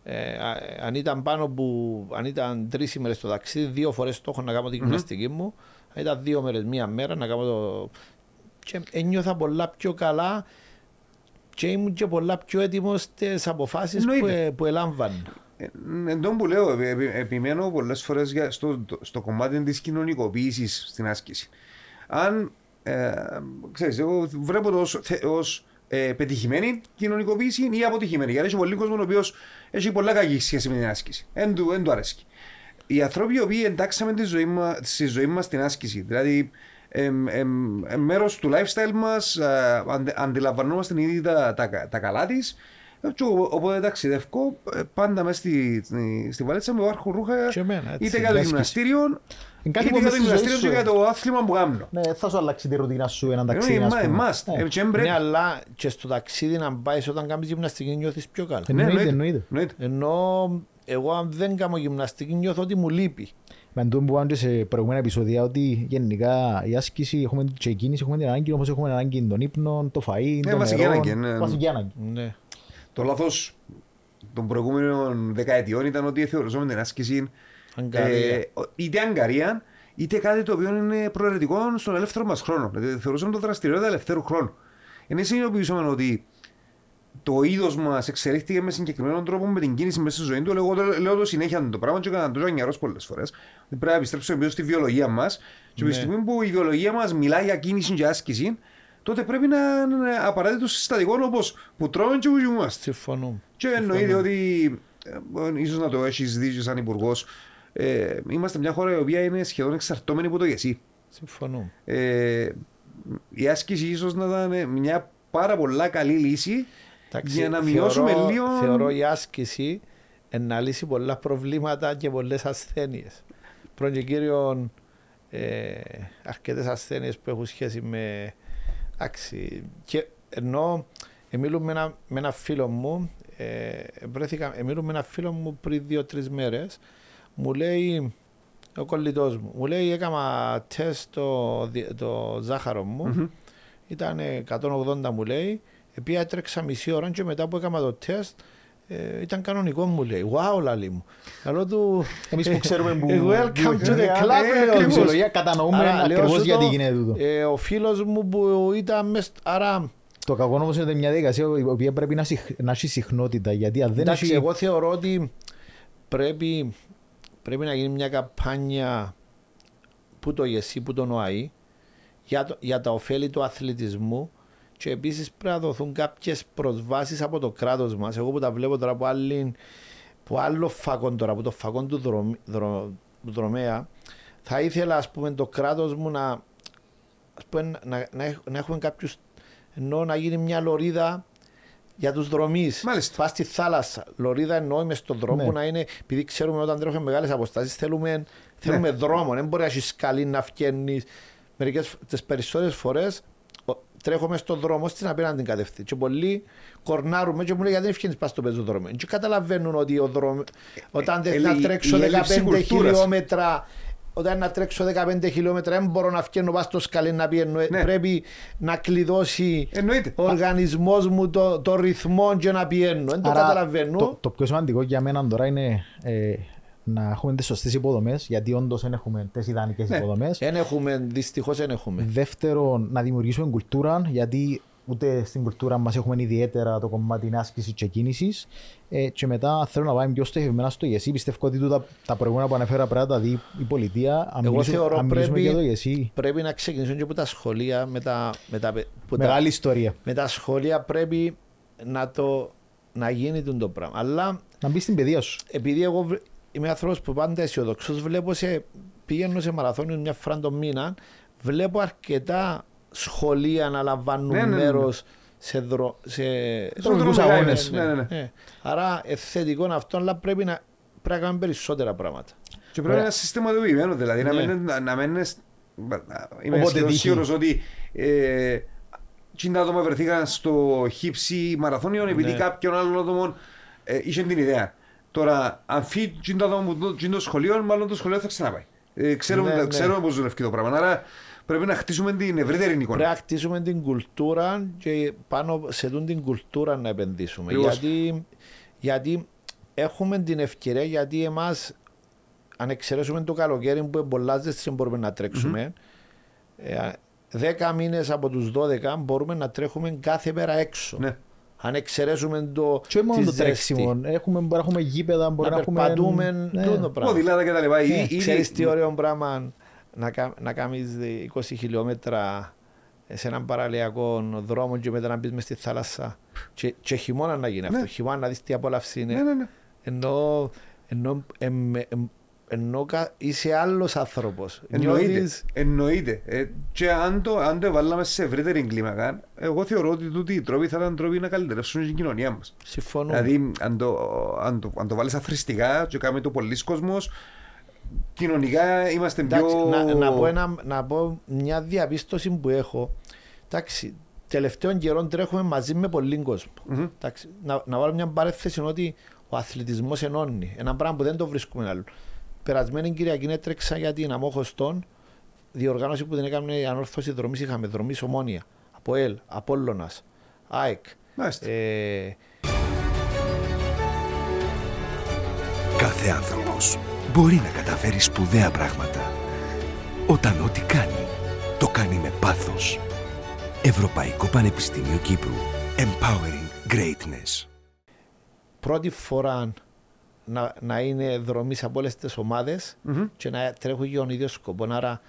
Ε, α- αν ήταν πάνω που, αν ήταν τρεις ημέρες το ταξίδι, δύο φορές στόχο να κάνω τη γυμναστική μου. Αν ήταν δύο μέρες, μία μέρα να κάνω το. Και ένιωθα πολλά πιο καλά και ήμουν και πολλά πιο έτοιμος στις αποφάσεις που, Εννοείται. ε, που ελάμβανα. Ε, Εν τω που λέω, επι- επι- επιμένω πολλές φορές για, στο, το- στο κομμάτι της κοινωνικοποίησης στην άσκηση. Αν, ε, ξέρεις, εγώ βλέπω το ως, θε- ως ε, πετυχημένη κοινωνικοποίηση ή αποτυχημένη. Γιατί έχει πολλοί κόσμος ο οποίος έχει πολλά κακή σχέση με την άσκηση. Εν του, εν του αρέσκει. Οι άνθρωποι οι οποίοι εντάξαμε τη ζωή μας, στη ζωή μας την άσκηση, δηλαδή εμ, εμ, εμ, μέρος του lifestyle μας, α, αντε- αντιλαμβανόμαστε ήδη τα, τα, τα καλά της και ο- οπότε ταξιδεύω ε, πάντα μέσα στη, στη, στη βαλίτσα μου υπάρχουν ρούχα Και εμένα, έτσι. είτε για το Άσκηση. γυμναστήριο Είναι κάτι είτε που για μες το στη ζωή γυμναστήριο σου, και ε. για το άθλημα που κάνω. Ναι, θα σου αλλάξει τη ρουτίνα σου έναν Ε, ταξίδι, ας μα- πούμε. must. Ε, Ε, και πρέπει- Ναι, αλλά και στο ταξίδι να πάεις όταν κάνεις γυμναστική νιώθεις πιο καλά. Ναι, Εννοείται, εννοείται. εννοείται. Ενώ εγώ αν δεν κάνω γυμναστική νιώθω ότι μου λείπει. Με τούτο που είπαμε και σε προηγούμενα επεισόδια ότι γενικά η άσκηση έχουμε και η κίνηση έχουμε την ανάγκη όμως έχουμε ανάγκη των ύπνων, το φαΐ, Ναι, το βασική νερό. ανάγκη, ναι. Βασική ανάγκη. Ναι. Το λάθος των προηγούμενων δεκαετιών ήταν ότι θεωρούσαμε την άσκηση Αγκαρία. ε, είτε αγκαρία είτε κάτι το οποίο είναι προαιρετικό στον ελεύθερο μας χρόνο. Δηλαδή θεωρούσαμε το δραστηριότητα ελευθέρου χρόνου. Ενώ συνειδητοποιήσαμε ότι το είδος μας εξελίχθηκε με συγκεκριμένο τρόπο με την κίνηση μέσα στη ζωή του. Εγώ το- λέω το συνέχεια το πράγμα και έκανα το νιαρός πολλές φορές. Πρέπει να επιστρέψουμε πίσω στη βιολογία μας. Και από τη Ναι. στιγμή που η βιολογία μας μιλάει για κίνηση και άσκηση, τότε πρέπει να είναι απαραίτητο συστατικό όπως που τρώμε και που κοιμούμαστε. Συμφωνώ. Και εννοείται ότι ε, ίσως να το έχεις δει και σαν υπουργός. Ε, είμαστε μια χώρα η οποία είναι σχεδόν εξαρτώμενη από το γεσί. Συμφωνώ. Ε, η άσκηση ίσως να ήταν μια πάρα πολλά καλή λύση Εντάξει, για να θεωρώ- μειώσουμε λίγο. Θεωρώ η άσκηση να λύσει πολλά προβλήματα και πολλές ασθένειες. Πρώτον και κύριον, ε, αρκετές ασθένειες που έχουν σχέση με. Εντάξει, και ενώ ε, μιλούμε με ένα, με ένα φίλο μου, ε, βρέθηκα, ε, μιλούμε με ένα φίλο μου πριν δύο-τρεις μέρες, μου λέει ο κολλητός μου, μου λέει έκανα τεστ το, δι- το ζάχαρο μου, ήταν 180 μου λέει, επειδή έτρεξα μισή ώρα και μετά που έκανα το τεστ ε, ήταν κανονικό μου λέει. Wow, λαλή μου. Λέω του... Εμείς που ξέρουμε που... ε, Welcome to the Ε, club, ε, λέω Στην του. ψυχολογία κατανοούμε Άρα, λέω ακριβώς σου γιατί το, γίνεται τούτο. ε, ο φίλος μου που ήταν μες... Άρα, Το κακό όμως είναι μια διαδικασία η οποία πρέπει να, συχν- να έχει συχνότητα γιατί αν δεν εντάξει, έχει... εγώ θεωρώ ότι πρέπει, πρέπει να γίνει μια καμπάνια που το ΓΕΣΥ, που το ΝΟΑΗ για, το, για τα ωφέλη του αθλητισμού και επίσης πρέπει να δοθούν κάποιες προσβάσεις από το κράτος μας. Εγώ που τα βλέπω τώρα από, άλλη, από άλλο φακόν τώρα, από το φακόν του, δρομ, δρο, του δρομέα, θα ήθελα ας πούμε το κράτος μου να, ας πούμε, να, να, έχ- να έχουμε κάποιους ενώ να γίνει μια λωρίδα για τους δρομείς. Μάλιστα. Πας στη θάλασσα. Λωρίδα εννοεί μες στον δρόμο Ναι. να είναι, επειδή ξέρουμε όταν τρέχουμε μεγάλες αποστάσεις θέλουμε, θέλουμε δρόμο. Δεν μπορεί να έχεις σκαλί να φκένεις. Μερικές, τις περισσότερες φορές ο- τρέχω μες στον δρόμο στην απέναντι κατεύθυνση. Και πολλοί κορνάρουμε και μου λέει γιατί δεν φκένεις πας στο πεζοδρόμιο. Και καταλαβαίνουν ότι ο δρόμο, όταν δεν ε, να η- τρέξω η έλλειψη 15 κουλτούρας. χιλιόμετρα όταν να τρέξω 15 χιλιόμετρα δεν μπορώ να φκένω πας στο σκαλί να πιένω. Ε, Ναι. Πρέπει να κλειδώσει Εννοείται. ο οργανισμός μου το, το ρυθμό και να πιένω. Δεν το Άρα, καταλαβαίνω. Το, το πιο σημαντικό για μένα τώρα είναι ε, να έχουμε τις σωστές υποδομές γιατί όντως δεν έχουμε τις ιδανικές Ναι. υποδομές. Δεν έχουμε, δυστυχώς δεν έχουμε. Δεύτερον, να δημιουργήσουμε κουλτούρα, γιατί ούτε στην κουλτούρα μας έχουμε ιδιαίτερα το κομμάτι άσκησης και κίνησης. Ε, και μετά θέλω να πάμε πιο στοχευμένα στο ΓΕΣΥ. Πιστεύω ότι τούτα, τα προηγούμενα που ανέφερα πρέπει να τα δει η πολιτεία. Αν Εγώ μιλήσουμε- θεωρώ αν μιλήσουμε πρέπει- για το ΓΕΣΥ, Πρέπει να ξεκινήσουν και από τα σχολεία με τα, με τα, που τα, μεγάλη ιστορία. με τα σχολεία πρέπει να, το, να γίνει τούτο το πράγμα. Αλλά Να μπεις στην παιδεία σου. επειδή εγώ βρ- είμαι άνθρωπος που πάντα αισιοδοξός, βλέπω σε, πηγαίνω σε μαραθώνιος μια φορά το μήνα, βλέπω αρκετά σχολεία να λαμβάνουν Ναι, ναι, ναι. μέρος σε, δρο, σε Δρομικούς δρομικά αγώνες. είναι. Ναι, ναι, ναι. Ε, Άρα ε, θετικό είναι αυτό, αλλά πρέπει να, πρέπει να κάνουμε περισσότερα πράγματα. Και πρέπει να είναι συστηματοποιημένο, δηλαδή να Ναι. μην να- να μην είναι. Είμαι Όποτε σχεδόν τύχει. σίγουρος ότι ε, τι τα άτομα βρεθήκαν στο χύψη μαραθώνιων επειδή Ναι. κάποιον άλλον άτομο ε, είχε την ιδέα. Τώρα, αν φύγει τι το άτομο που το- τι το σχολείο, μάλλον το σχολείο θα ξαναπάει. Ε, ξέρουμε Ναι, ναι. ξέρουμε πώς δουλεύει το πράγμα. Άρα πρέπει να χτίσουμε την ευρύτερη Πρέπει εικόνα. να χτίσουμε την κουλτούρα και πάνω σε τούν την κουλτούρα να επενδύσουμε. Ακριβώς. Γιατί, γιατί έχουμε την ευκαιρία, γιατί εμάς, αν εξαιρέσουμε το καλοκαίρι που εμπολάζεται δεν μπορούμε να τρέξουμε, ε, 10 μήνες από τους 12 μπορούμε να τρέχουμε κάθε μέρα έξω. Ναι. Αν εξαιρέσουμε το. Και όχι μόνο τη το ζέστη. τρέξιμο. Έχουμε, μπορεί να έχουμε γήπεδα, μπορεί Να να, έχουμε. περπατούμε. ναι. τούτο πράγμα. Ποδηλάτα και τα λοιπά. Ναι, Ήδη- ήδη- Ξέρεις τι ωραίο πράγμα να, κα- να κάνεις 20 χιλιόμετρα σε έναν παραλιακό δρόμο και μετά να μπεις μες στη θάλασσα και, και χειμώνας να γίνει αυτό. Ναι. Χειμώνας να δεις τι απόλαυση είναι. Ναι, ναι, ναι. Ενώ, ενώ, εμ- εμ- ενώ κα- είσαι άλλος άνθρωπος. Εννοείται. Νιώθεις- Εννοείται. Ε, και αν το, αν το βάλαμε σε ευρύτερη κλίμακα, εγώ θεωρώ ότι τούτοι οι τρόποι θα ήταν τρόποι να καλυτερεύσουν την κοινωνία μας. Συμφωνούμε. Δηλαδή, αν το, αν το, αν το βάλεις αθρηστικά και κάνει το πολλοί κόσμος, κοινωνικά είμαστε Εντάξει, πιο. να, να, πω ένα, να πω μια διαπίστωση που έχω. Εντάξει, τελευταίων καιρών τρέχουμε μαζί με πολλοί κόσμο. Μμμ. Εντάξει, να, να βάλω μια παρέθεση ότι ο αθλητισμός ενώνει. Ένα πράγμα που δεν το βρίσκουμε άλλο. Περασμένη Κυριακή έτρεξα για την Αμόχωστον διοργάνωση που την έκαμε η ανόρθωση δρομής. Είχαμε δρομής ομόνια, από ΕΛ, Απόλλωνας, ΑΕΚ. Μάλιστα. Ε, Κάθε άνθρωπος μπορεί να καταφέρει σπουδαία πράγματα. Όταν ό,τι κάνει, το κάνει με πάθος. Ευρωπαϊκό Πανεπιστήμιο Κύπρου. Empowering Greatness. πρώτη φορά να, να είναι δρομής από όλες τις ομάδες Μμμ. και να τρέχουν για τον ίδιο σκοπό. Άρα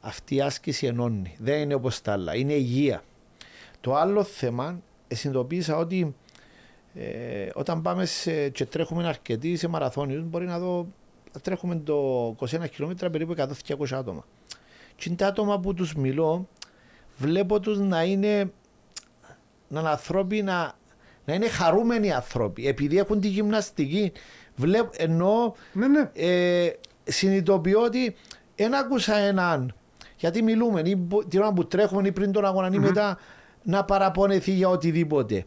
αυτή η άσκηση ενώνει. Δεν είναι όπως τα άλλα. Είναι υγεία. Το άλλο θέμα, ε, συνειδητοποίησα ότι ε, όταν πάμε σε, και τρέχουμε αρκετοί σε μαραθώνιους, μπορεί να δω, τρέχουμε το 21 χιλιόμετρα περίπου 100-200 άτομα. Και είναι τα άτομα που τους μιλώ, βλέπω τους να είναι, να είναι ανθρώποι να, να είναι χαρούμενοι άνθρωποι, επειδή έχουν τη γυμναστική. Βλέπω, ενώ Ναι, ναι. ε, συνειδητοποιώ ότι δεν άκουσα έναν. Γιατί μιλούμε, ή μπο- την ώρα που τρέχουμε ή πριν τον αγώνα ή μετά να παραπονεθεί για οτιδήποτε.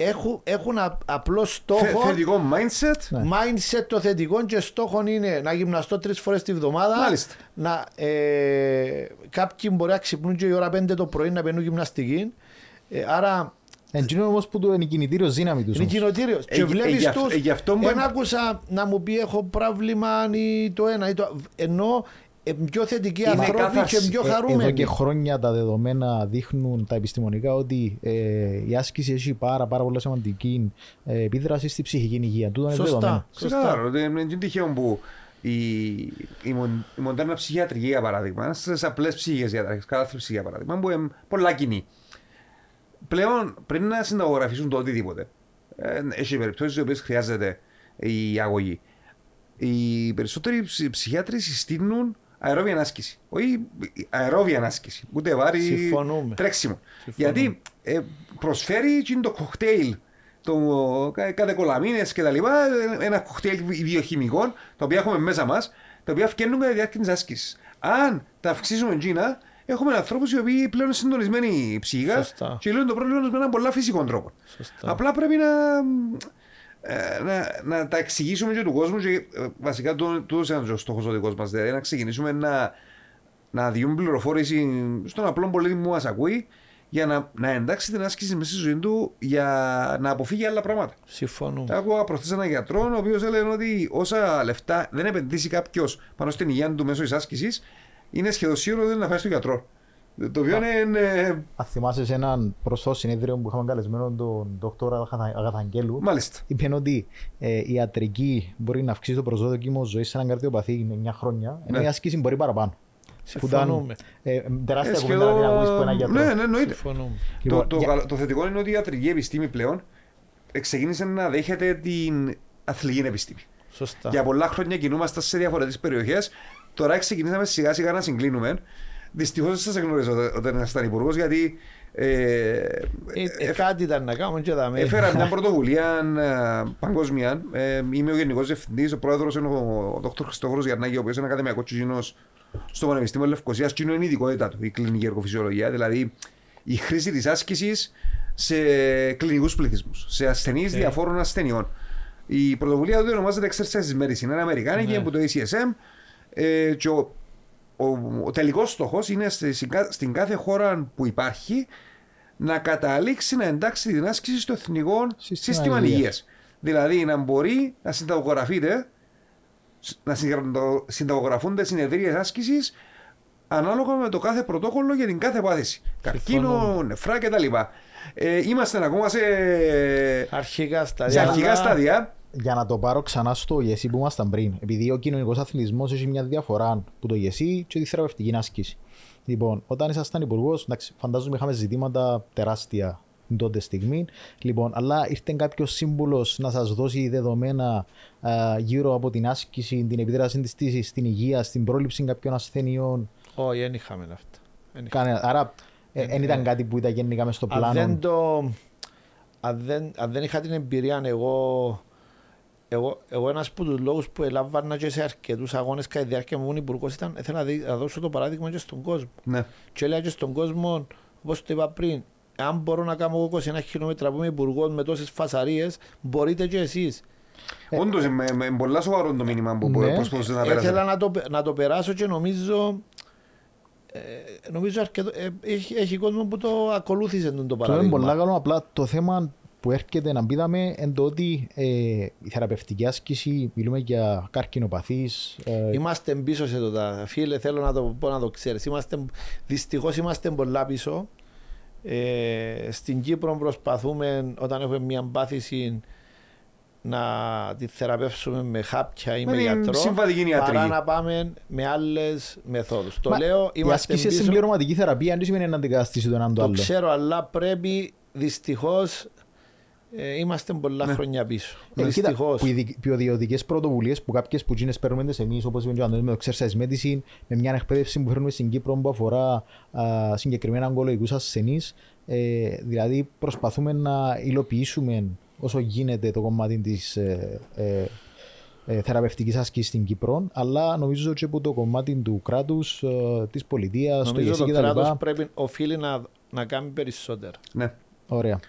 Έχουν, έχουν α- απλό Θε- στόχο, Θετικό mindset; Ναι. mindset το θετικό και στόχο είναι να γυμναστώ τρεις φορές τη βδομάδα. Μάλιστα. Να, ε, κάποιοι μπορεί να ξυπνούν και η ώρα 5 το πρωί να μπαίνουν γυμναστική. Ε, άρα Εντζήνω όμως που το είναι η κινητήριος δύναμη τους. είναι όμως. κοινοτήριο. Ε, και ε, βλέπεις γι' αυτό- του. ε, γι' αυτό μπορεί- Δεν άκουσα να μου πει έχω πρόβλημα ή το ένα ή το Ενώ ε, πιο θετικοί Είναι άνθρωποι κάθαρση. και πιο Ε, Εδώ χαρούμενοι. και χρόνια τα δεδομένα δείχνουν τα επιστημονικά ότι ε, η άσκηση έχει πάρα, πάρα πολύ σημαντική ε, επίδραση στη ψυχική υγεία. Τούτο είναι δεδομένο. Σωστά. Σωστά. Ξεκάθαρο. Δεν είναι τυχαίο που η, η, μον- η μοντέρνα ψυχιατρική, για παράδειγμα, στις απλές ψυχικές διαταραχέ, κάθε ψυχή για παράδειγμα, που είναι πολλά κοινή. Πλέον πριν να συνταγογραφήσουν το οτιδήποτε, ε, έχει περιπτώσεις οι οποίες χρειάζεται η αγωγή. Οι περισσότεροι ψ- ψυχιάτροι συστήνουν αερόβια άσκηση. Όχι αερόβια άσκηση, ούτε βάρη Συμφωνούμε. τρέξιμο. Συμφωνούμε. Γιατί ε, προσφέρει και το κοκτέιλ το κα- κατεκολαμίνες και τα λοιπά, ε, ένα κοκτέιλ βιοχημικών, τα οποία έχουμε μέσα μας, τα οποία φτιάχνουν κατά τη διάρκεια της άσκησης. Αν τα αυξήσουμε τζίνα, έχουμε ανθρώπους οι οποίοι πλέον είναι συντονισμένοι ψυχικά Σωστά. και λύνουν το πρόβλημα τους με έναν πολλά φυσικό τρόπο. Σωστά. Απλά πρέπει να, ε, να, να τα εξηγήσουμε και του κόσμου και ε, βασικά το, τούτος είναι ο στόχος ο δικός μας, δηλαδή να ξεκινήσουμε να, να διούμε πληροφόρηση στον απλό πολίτη που μας ακούει για να, να εντάξει την άσκηση μέσα στη ζωή του για να αποφύγει άλλα πράγματα. Συμφωνούμε. Άκουγα προχθές έναν γιατρό, ο οποίος έλεγε ότι όσα λεφτά δεν επενδύσει κάποιος πάνω στην υγεία του μέσω της άσκησης, είναι σχεδόν σίγουρο ότι δεν θα φάει στο γιατρό. Το οποίο είναι. ε, Αν θυμάσαι σε έναν προσώ συνέδριο που είχαμε καλεσμένο τον Δ. Αγαθαγγέλου, Μάλιστα. είπε ότι ε, η ιατρική μπορεί να αυξήσει το προσδόκιμο ζωής σε έναν καρδιοπαθή 9 χρόνια, ενώ Ναι. η άσκηση μπορεί παραπάνω. Που ήταν, Συμφωνούμε. ε, τεράστια Ε, κουβέντα να την ακούεις από έναν σχεδόν. γιατρό. Ναι, ναι, εννοείται. Συμφωνούμε. Το, Λοιπόν, το, για- καλό- το θετικό είναι ότι η ιατρική επιστήμη πλέον ξεκίνησε να δέχεται την αθλητική επιστήμη. Σωστά. Για πολλά χρόνια κινούμαστε σε διαφορετικές περιοχές. Τώρα ξεκινήσαμε σιγά σιγά να συγκλίνουμε. Δυστυχώς δεν σας γνωρίζω όταν ήσασταν υπουργός, γιατί ε, Ε, ε, κάτι ήταν να κάνουμε και δαμε. έφερα μια πρωτοβουλία ε, παγκόσμια. Ε, είμαι ο Γενικός Διευθυντής, ο πρόεδρος είναι ο, ο Δ. Χριστόφορος Γιαννάκη, ο οποίος είναι ακαδημαϊκός τσινό στο Πανεπιστήμιο Λευκοσίας. Και είναι η ειδικότητά του, η κλινική εργοφυσιολογία, δηλαδή η χρήση της άσκησης σε κλινικούς πληθυσμούς, σε ασθενείς διαφόρων ασθενειών. Η πρωτοβουλία του ονομάζεται Exercise Medicine, είναι αμερικάνικη Ναι. από το ACSM. Ε, και ο, ο, ο τελικός στόχος είναι στη- στην κα- στην κάθε χώρα που υπάρχει να καταλήξει να εντάξει την άσκηση στο εθνικό Σύστημα σύστημα υγείας. υγείας. Δηλαδή να μπορεί να συνταγογραφείτε, να συνταγο- συνταγογραφούνται συνεδρίες άσκησης ανάλογα με το κάθε πρωτόκολλο για την κάθε πάθηση. Καρκίνο, Συμφωνώ. νεφρά κτλ. Ε, είμαστε ακόμα σε, Αρχικά στάδια. σε αρχικά αλλά- στάδια. Για να το πάρω ξανά στο ΓΕΣΥ που ήμασταν πριν, επειδή ο κοινωνικός αθλητισμός έχει μια διαφορά που το ΓΕΣΥ και τη θεραπευτική άσκηση. Λοιπόν, όταν ήσασταν υπουργός, φαντάζομαι είχαμε ζητήματα τεράστια την τότε στιγμή. Λοιπόν, αλλά ήρθε κάποιος σύμβουλος να σας δώσει δεδομένα α, γύρω από την άσκηση, την επίδραση της στην υγεία, στην πρόληψη κάποιων ασθενειών; Όχι, δεν είχαμε αυτά. Δεν είχαμε. Κάνε- Άρα, δεν ήταν κάτι που ήταν γενικά μες στο Αν πλάνο. δεν, το, αν, δεν, αν δεν είχα την εμπειρία εγώ, εγώ, εγώ ένας από τους λόγους που ελάβανα και σε αρκετούς αγώνες κατά τη διάρκεια μου ήμουν υπουργός ήταν ήθελα να, δει- να δώσω το παράδειγμα και στον κόσμο. Ναι. Και έλεγα και στον κόσμο, όπως το είπα πριν, αν μπορώ να κάνω εγώ 21 χιλιόμετρα που είμαι υπουργός με τόσες φασαρίες, μπορείτε και εσείς. Όντως, με, με, πολλά σοβαρό το μήνυμα που Ναι. προσπαθούσε να περάσει. Ήθελα να το, να το περάσω και νομίζω ε, νομίζω αρκετό, ε, έχει, έχει κόσμο που το ακολούθησε τον το Το είναι παράδειγμα. πολλά καλό, απλά το θέμα που έρχεται να πείδαμε είναι το ότι ε, η θεραπευτική άσκηση, μιλούμε για καρκινοπαθείς, ε, Είμαστε πίσω σε το Φίλε, θέλω να το πω να το ξέρεις. Είμαστε, δυστυχώς είμαστε πολλά πίσω. Ε, στην Κύπρο προσπαθούμε όταν έχουμε μια πάθηση να τη θεραπεύσουμε με χάπια ή Με με την γιατρό συμβατική ιατρική. παρά να πάμε με άλλες μεθόδους. Το Μα, λέω, η είμαστε άσκηση είναι πίσω. συμπληρωματική θεραπεία, δεν σημαίνει να αντικαταστήσει το έναν το Το άλλο. ξέρω, αλλά πρέπει δυστυχώς ε, είμαστε πολλά Ναι. χρόνια πίσω. Ε, κοίτα, Δυστυχώς. που οι ποιοδιωτικές πρωτοβουλίες που κάποιες που γίνες παίρνουμε εμείς όπως είπε και ο Αντώνης με το Exercise Medicine με μια εκπαίδευση που φέρνουμε στην Κύπρο που αφορά α, συγκεκριμένα ογκολογικούς ασθενείς ε, δηλαδή προσπαθούμε να υλοποιήσουμε όσο γίνεται το κομμάτι της ε, ε, ε, θεραπευτικής άσκησης στην Κύπρο αλλά νομίζω και από το κομμάτι του κράτους, ε, της πολιτείας, του Νομίζω ΙΕΣΥ το κτλ. κράτος πρέπει, οφείλει να, να κάνει περισσότερα. Ναι. Ωραία.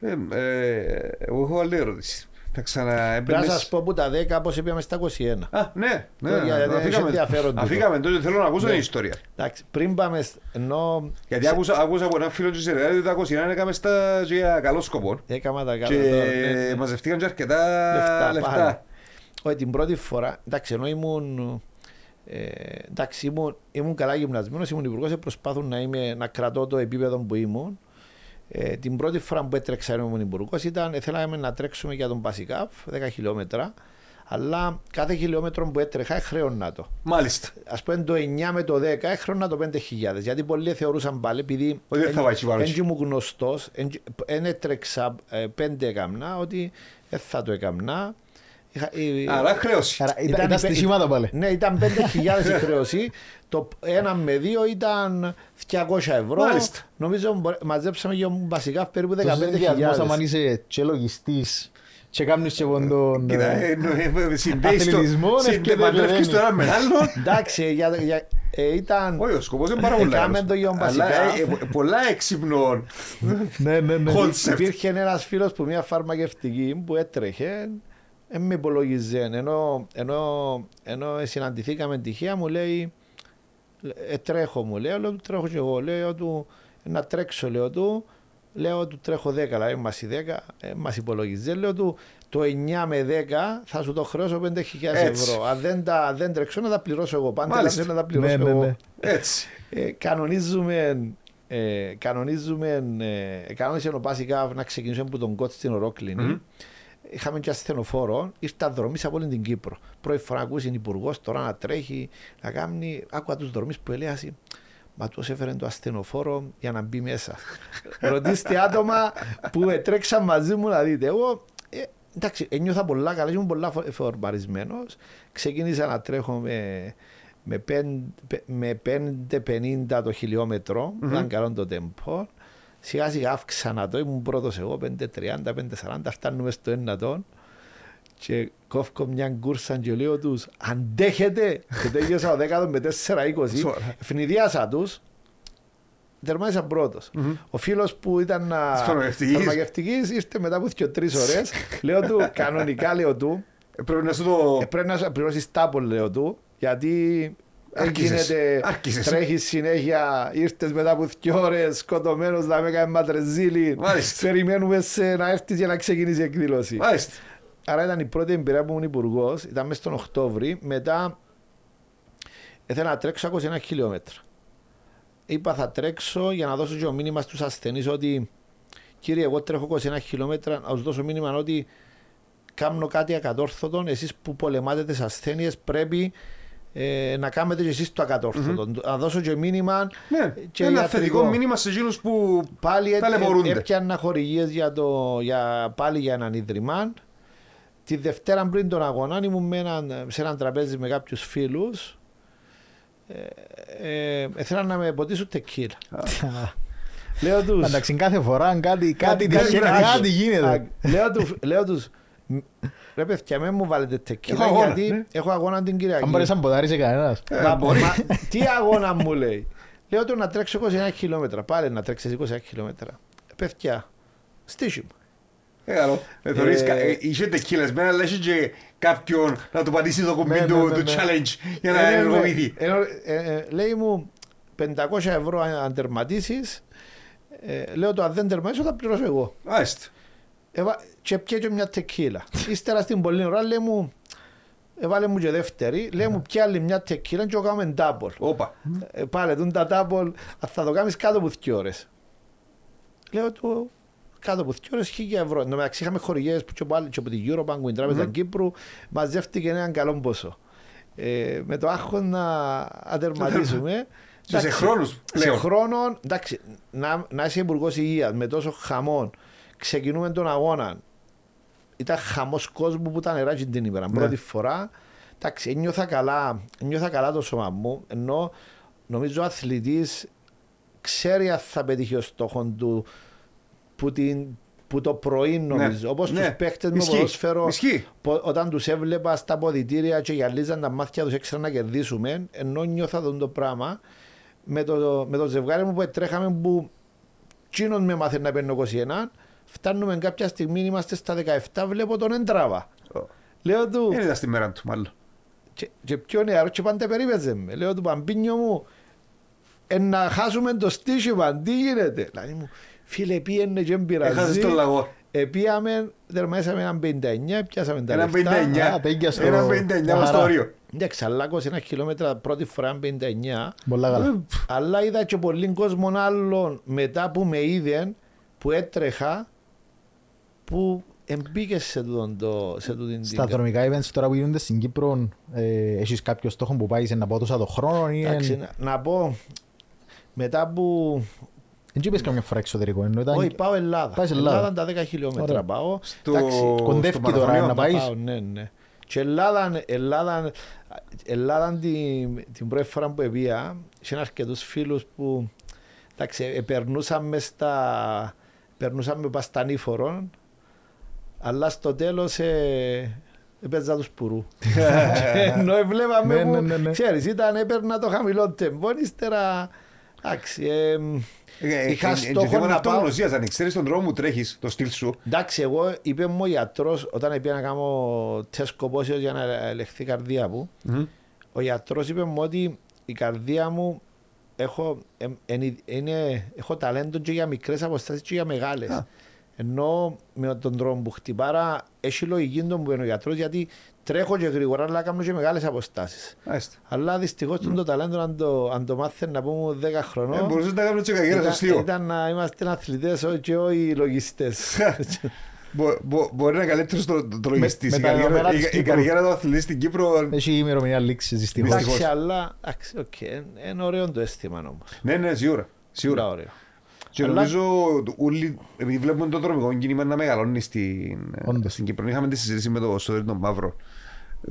Ε, ε, Εγώ έχω άλλη ερώτηση. Θα ξανά Πρέπει να έμπαινες- σας πω που τα 10 πώς είπαμε στα 21. Α, ναι, ναι. Το- για- γιατί έχει ενδιαφέρον τούτο. Αφήκαμε τότε, θέλω να ακούσω Ναι. την ιστορία. Εντάξει, πριν πάμε, σ- ενώ Γιατί άκουσα, άκουσα από έναν φίλο της Ερεάλη ότι τα 21 έκαμε στα για καλό σκοπό. έκανα τα καλά Και τώρα, ναι, ναι. μαζευτήκαν και αρκετά Λεφτά, λεφτά. πάλι. Όχι, την πρώτη φορά, εντάξει, ενώ ήμουν, ε, εντάξει, ήμουν, ήμουν καλά γυμνασμένος, ήμουν υπουργός, ε, προσπάθουν να, είμαι, να κρατώ το επίπεδο που ήμουν. Ε, την πρώτη φορά που έτρεξα ενώ ήμουν υπουργός ήταν, ε, θέλαμε να τρέξουμε για τον Πασικάφ, 10 χιλιόμετρα, αλλά κάθε χιλιόμετρο που έτρεχα χρέωνα το. Μάλιστα. Α πούμε το 9 με το 10 έχρωνα το 5.000. Γιατί πολλοί θεωρούσαν πάλι επειδή. Ότι δεν θα πάει εκεί πάνω. Έτσι μου γνωστός, δεν έτρεξα ε, πέντε έκαμνα, ότι δεν θα το έκαμνα. Είχα- ε, Άρα χρέωση. Άρα ήταν, Ήταν ήταν η πέ- στοιχήματα πάλι. Ναι, ήταν 5.000 η χρέωση. Το ένα με δύο ήταν 200 ευρώ. Μάλιστα. Νομίζω μπορέ- μαζέψαμε για βασικά περίπου Τόσο συνδυασμός, άμα 15.000. είσαι και λογιστής και κάνεις και ποντών... Κοίτα, ε, ε, ε, ε, συνδέεις το- Αθλητισμός, συνδε- ευκαιρία παντρεύκεις δεν το ένα με άλλο. Εντάξει, για, για, ε, ήταν. Όχι, ο σκοπός είναι πάρα πολύ Έκαμε καλός. το Γιον Αλλά Πασικά. ε, ε, πολλά έξυπνο Ναι, ναι, ναι. concept. Υπήρχε ένας φίλος που μια φαρμακευτική που έτρεχε, δεν με υπολογίζε. Ενώ, ενώ, ενώ συναντηθήκαμε τυχαία, μου λέει, ε, τρέχω μου, λέω, λέω, του τρέχω και εγώ. Λέω του, να τρέξω, λέω του, λέω του τρέχω 10, δηλαδή μας οι 10, ε, μας υπολογίζε. Λέω του, το 9 με 10 θα σου το χρεώσω 5.000 Έτσι. ευρώ. Αν δεν, τα, αν δεν τρέξω να τα πληρώσω εγώ. Πάντα Μάλιστα. θέλω να τα πληρώσω Ναι, ναι, εγώ. ναι. Έτσι. Ε, κανονίζουμε, ε, κανονίζουμε, ε, κανόνισε ο Πάσικα να ξεκινήσουμε από τον κότ στην Ορόκληνη. Μμμ. Είχαμε και ασθενοφόρο, ήρθα δρομή από όλη την Κύπρο. Πρώτη φορά ακούσει υπουργός τώρα να τρέχει, να κάνει. Άκουγα τους δρομείς που έλεγαν. Μα τους έφερε το ασθενοφόρο για να μπει μέσα. Ρωτήστε άτομα που τρέξαν μαζί μου να δείτε. Εγώ ε, εντάξει, ένιωθα πολλά καλά, ήμουν πολλά φορμαρισμένος. Ξεκίνησα να τρέχω με, με, πεν- πε- με 5,50 το χιλιόμετρο. Ήταν καλό το τέμπο. Σιγά σιγά αύξανα το, ήμουν πρώτος εγώ, 5,30, 5,40, φτάνουμε στο ένα τόν. Και κόφκω μια κούρσα και λέω τους αντέχετε και τέλειωσα ο δέκατος με 4,20 Σοβαρά. ευνηδιάσα τους τερμάτισα πρώτος. Ο φίλος που ήταν να- Της φαρμακευτικής. φαρμακευτικής ήρθε μετά από δύο τρεις ώρες λέω του κανονικά λέω του Ε, Πρέπει να σου το... ε, πρέπει να σου πληρώσεις τάπολ λέω του γιατί Άρχισες. γίνεται, Άρχισες. τρέχεις συνέχεια, ήρθες μετά από δύο ώρες σκοτωμένος να με κάνει ματρεζίλι. Μάλιστα. Περιμένουμε σε να έρθεις για να ξεκινήσει η εκδήλωση. Μάλιστα. Άρα ήταν η πρώτη εμπειρία που ήμουν υπουργός, ήταν μέσα στον Οκτώβρη. Μετά ήθελα να τρέξω 21 χιλιόμετρα. Είπα θα τρέξω για να δώσω και το μήνυμα στους ασθενείς ότι κύριε, εγώ τρέχω 21 χιλιόμετρα, να του δώσω μήνυμα ότι κάνω κάτι ακατόρθωτο. Εσείς που πολεμάτε τις ασθένειες πρέπει ε, να κάνετε και εσείς το ακατόρθωτο. Να δώσω και μήνυμα Ναι, και ένα ιατρικό. θετικό μήνυμα σε εκείνους που Πάλι έ- ταλαιπωρούνται. έ- έπιανα χορηγίες για το, για, πάλι για έναν ίδρυμα. Τη Δευτέρα πριν τον αγώνα ήμουν με έναν, σε έναν τραπέζι με κάποιους φίλους. Ε, ε, ήθελα να με ποτίσουν τεκίλα. λέω του. Εντάξει, κάθε φορά κάτι, κάτι, κάτι- τυχαίνει, κάτι- κάτι γίνεται. λέω τους, λέω τους, «Μ, ρε παιδιά, με μου βάλετε τεκίλα Έχω αγώνα, γιατί ναι. έχω αγώνα την Κυριακή. Αν μπορείς να μποτάρισε κανένας. Ε, Μα, μπορεί. μα, τι αγώνα μου λέει. Λέω του να τρέξω 21 χιλιόμετρα. Πάλι να τρέξεις 21 χιλιόμετρα. Παιδιά, στήσιμο. Ε, καλό. Ε, θωρείς Ε, κα- ε, Είχε τεκίλασμένα, αλλά είχε και κάποιον να του πατήσεις το κουμπί Ναι, του ναι, ναι, του ναι. challenge για να Ε, ναι, ναι. ενεργοποιηθεί. Ε, ε, ε, λέει μου 500 ευρώ αν αν τερματίσεις. Ε, λέω του αν δεν τερματίσω θα πληρώσω εγώ. Μάλιστα. Εβα... Και πιέ και μια τεκίλα. Ύστερα στην πολλή ώρα λέει μου, έβαλε μου και δεύτερη, λέει μου πια άλλη μια τεκίλα και το κάνουμε double. Όπα. Ε, πάλι τον τα double, α, θα το κάνεις κάτω από δύο ώρες. Λέω του, κάτω από δύο ώρες χίλια ευρώ. Εν τω μεταξύ είχαμε χορηγίες που και από, άλλη- και από την Eurobank, που είναι η τράπεζα Κύπρου, μαζεύτηκε έναν καλό ποσό. Ε, με το άγχος να ατερματίσουμε. Και σε Εντάξει, χρόνους Σε πλέον. χρόνο, εντάξει, να, να είσαι υπουργός υγείας με τόσο χαμόν, ξεκινούμε τον αγώνα. Ήταν χαμός κόσμου που ήταν νεράκι την ημέρα. Πρώτη φορά. Εντάξει, ένιωθα καλά, ένιωθα καλά το σώμα μου, ενώ νομίζω ο αθλητής ξέρει αν θα πετύχει ο στόχος του που, την, που το πρωί νομίζω. Όπως Ναι. τους παίχτες με Ισχύει. ποδόσφαιρο, Ισχύει. πο- όταν τους έβλεπα στα ποδητήρια και γυαλίζαν τα μάτια τους έξερα να κερδίσουμε, ενώ νιώθα τον το πράγμα με το, με το ζευγάρι μου που τρέχαμε που τσίνον με μάθε να παίρνω 21, Φτάνουμε κάποια στιγμή, είμαστε στα 17, βλέπω τον Εντράβα. Λέω του, Δεν ήταν στη μέρα του, μάλλον. και, και πιο νεαρό και πάντα περίπεζε με. Λέω του Παμπίνιο μου, ε, να χάσουμε το στήσιμα, τι γίνεται. Λέει μου, φίλε πήγαινε και δεν Έχασες πειραζεί. τον λαγό. Επίαμε, τερμάσαμε έναν 59, πιάσαμε τα Ένα λεφτά. 59. Α, πήγε στο- Ένα 59 μας στο Χαρά. όριο. Εντάξει, αλλά 21 χιλιόμετρα πρώτη φορά 59. Πολλά καλά. Αλλά είδα και πολλοί κόσμο άλλων μετά που με είδε που έτρεχα που εμπήκες σε τούτον το σε τούτην την Στα δρομικά events τώρα που γίνονται στην Κύπρο, ε, έχεις κάποιο στόχο που πάει να πάω τόσα το χρόνο ή Εντάξει, εν- να, να πω μετά που δεν είπες καμιά φορά εξωτερικό. ενώ ήταν- όχι πάω Ελλάδα Πάεις σε Ελλάδα. τα 10 χιλιόμετρα Ωραία. πάω Στο- Εντάξει, κοντεύει στο τώρα μαραθώνιο. να πάεις. πάω, ναι, ναι. Και Ελλάδα, Ελλάδα, Ελλάδα την, την πρώτη φορά που επία, είχε αρκετούς φίλους που εντάξει, ε, περνούσαμε στα, περνούσαμε πας στα νήφορο, αλλά στο τέλος ε, έπαιζα τους πουρού. Ενώ βλέπαμε Ναι, που, ναι, ναι, ναι. ξέρεις, ήταν, έπαιρνα το χαμηλό τεμπό, ύστερα, εντάξει, ε, Ε, είχα ε, ε, στόχο και θέμα να πάω. αυτογνωσίας, αν ξέρεις τον δρόμο που τρέχεις, το στυλ σου. Εντάξει, εγώ είπε μου ο γιατρό, όταν πήγα να κάνω τεστ κοπόσεως για να ελεγχθεί η καρδία μου, Μμμ. ο γιατρό είπε μου ότι η καρδία μου έχω, εμ, εν- είναι, έχω ταλέντο και για μικρέ αποστάσει και για μεγάλε. Α. Ενώ με τον τρόπο που χτυπάρα έχει λογική το που είπε ο γιατρός γιατί τρέχω και γρήγορα αλλά κάνω και μεγάλες αποστάσεις. Μάλιστα. Αλλά δυστυχώς το ταλέντο αν το, αν το μάθαινε να πούμε 10 Ε, χρονών. Μπορούσες να κάνεις και καριέρα στο ήταν, αστείο. ήταν να είμαστε αθλητές και όχι λογιστές. Μπο- μπο- Μπορεί να είναι καλύτερο το, το, το λογιστής. με Η τα καριέρα- δεδομένα η- της Η Κύπρου. καριέρα του αθλητή στην Κύπρο. Έχει ημερομηνία λήξης δυστυχώς. Δυστυχώς. Εντάξει, αλλά εντάξει, οκ, είναι- είναι ωραίο το αίσθημα όμως. Ναι, ναι, σίγουρα. Σίγουρα. Σίγουρα ωραίο. Και Αλλά- νομίζω όλοι, επειδή βλέπουμε το δρομικό κίνημα να μεγαλώνει στην, Όντως. στην Κύπρο, είχαμε τη συζήτηση με το Σωτήρι τον Μαύρο,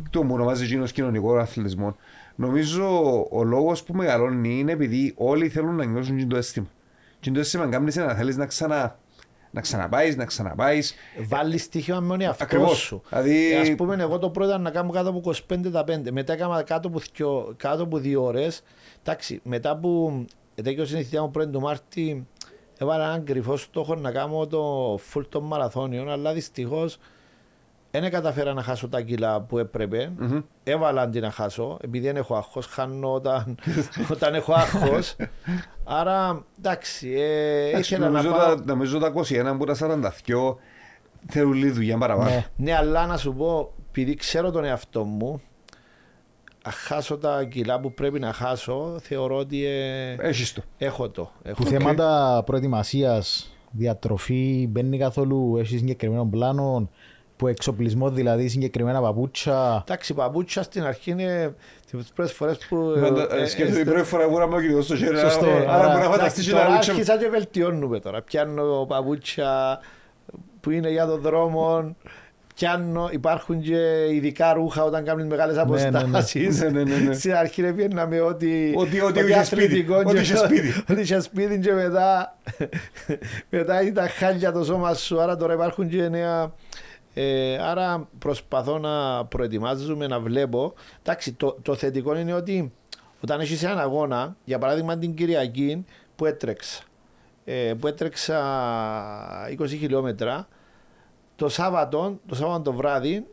το μου ονομάζει εκείνος κοινωνικό αθλητισμό. Νομίζω ο λόγος που μεγαλώνει είναι επειδή όλοι θέλουν να νιώσουν και το αίσθημα. Και το αίσθημα κάνει σε να θέλεις να, ξανα, να ξαναπάεις, να ξαναπάεις. Βάλεις στοίχημα με τον εαυτό Ακριβώς. σου. Δηλαδή- Ε, ας πούμε, εγώ το πρώτο ήταν να κάνω κάτω από 25 τα 5. Μετά έκανα κάτω από, δυο, κάτω από δύο ώρες. Εντάξει, μετά που τέτοιο η θητεία μου πρώην του Μάρτη, έβαλα έναν κρυφό στόχο να κάνω το full των μαραθώνιων, αλλά δυστυχώς δεν καταφέρα να χάσω τα κιλά που έπρεπε. Μμμ. Έβαλα αντί να χάσω, επειδή δεν έχω άγχος, χάνω όταν, όταν έχω άγχος. Άρα, εντάξει, ε, ήθελα να Νομίζω, πάω... τα, νομίζω τα 21 που τα 42 θέλουν λίγη δουλειά παραπάνω. Ναι. Ναι, αλλά να σου πω, επειδή ξέρω τον εαυτό μου, αν χάσω τα κιλά που πρέπει να χάσω, θεωρώ ότι ε, Έχεις το. έχω το. Έχω Που το. θέματα προετοιμασίας, διατροφή, μπαίνει καθόλου, έχεις συγκεκριμένο πλάνο, που εξοπλισμό δηλαδή, συγκεκριμένα παπούτσια. Εντάξει, η παπούτσια στην αρχή είναι τις πρώτες φορές που... ε, ε, Σκέφτομαι την ε, πρώτη φορά που ήραμε ο κύριος στο χέρι. Σωστό. άρα- Άρα Άρα, μπορεί να εντάξει, φανταστείς και Τώρα τα ρούτσα. άρχισα και βελτιώνουμε τώρα. Πιάνω παπούτσια που είναι για τον δρόμο, πιάνω, υπάρχουν και ειδικά ρούχα όταν κάνουν μεγάλες ναι, ναι. αποστάσεις. Ναι, ναι, ναι, ναι. Στην αρχή πήγαμε ότι... Ότι- ότι είχε αθλητικό σπίτι, ότι και- είχε σπίτι. Ότι είχε σπίτι και μετά, μετά ήταν χάλια το σώμα σου, άρα τώρα υπάρχουν και νέα... Ε, άρα προσπαθώ να προετοιμάζομαι, να βλέπω. Εντάξει, το, το θετικό είναι ότι όταν έχεις έναν αγώνα, για παράδειγμα την Κυριακή που έτρεξα, ε, που έτρεξα 20 χιλιόμετρα, το Σάββατο, το Σάββατο το βράδυ,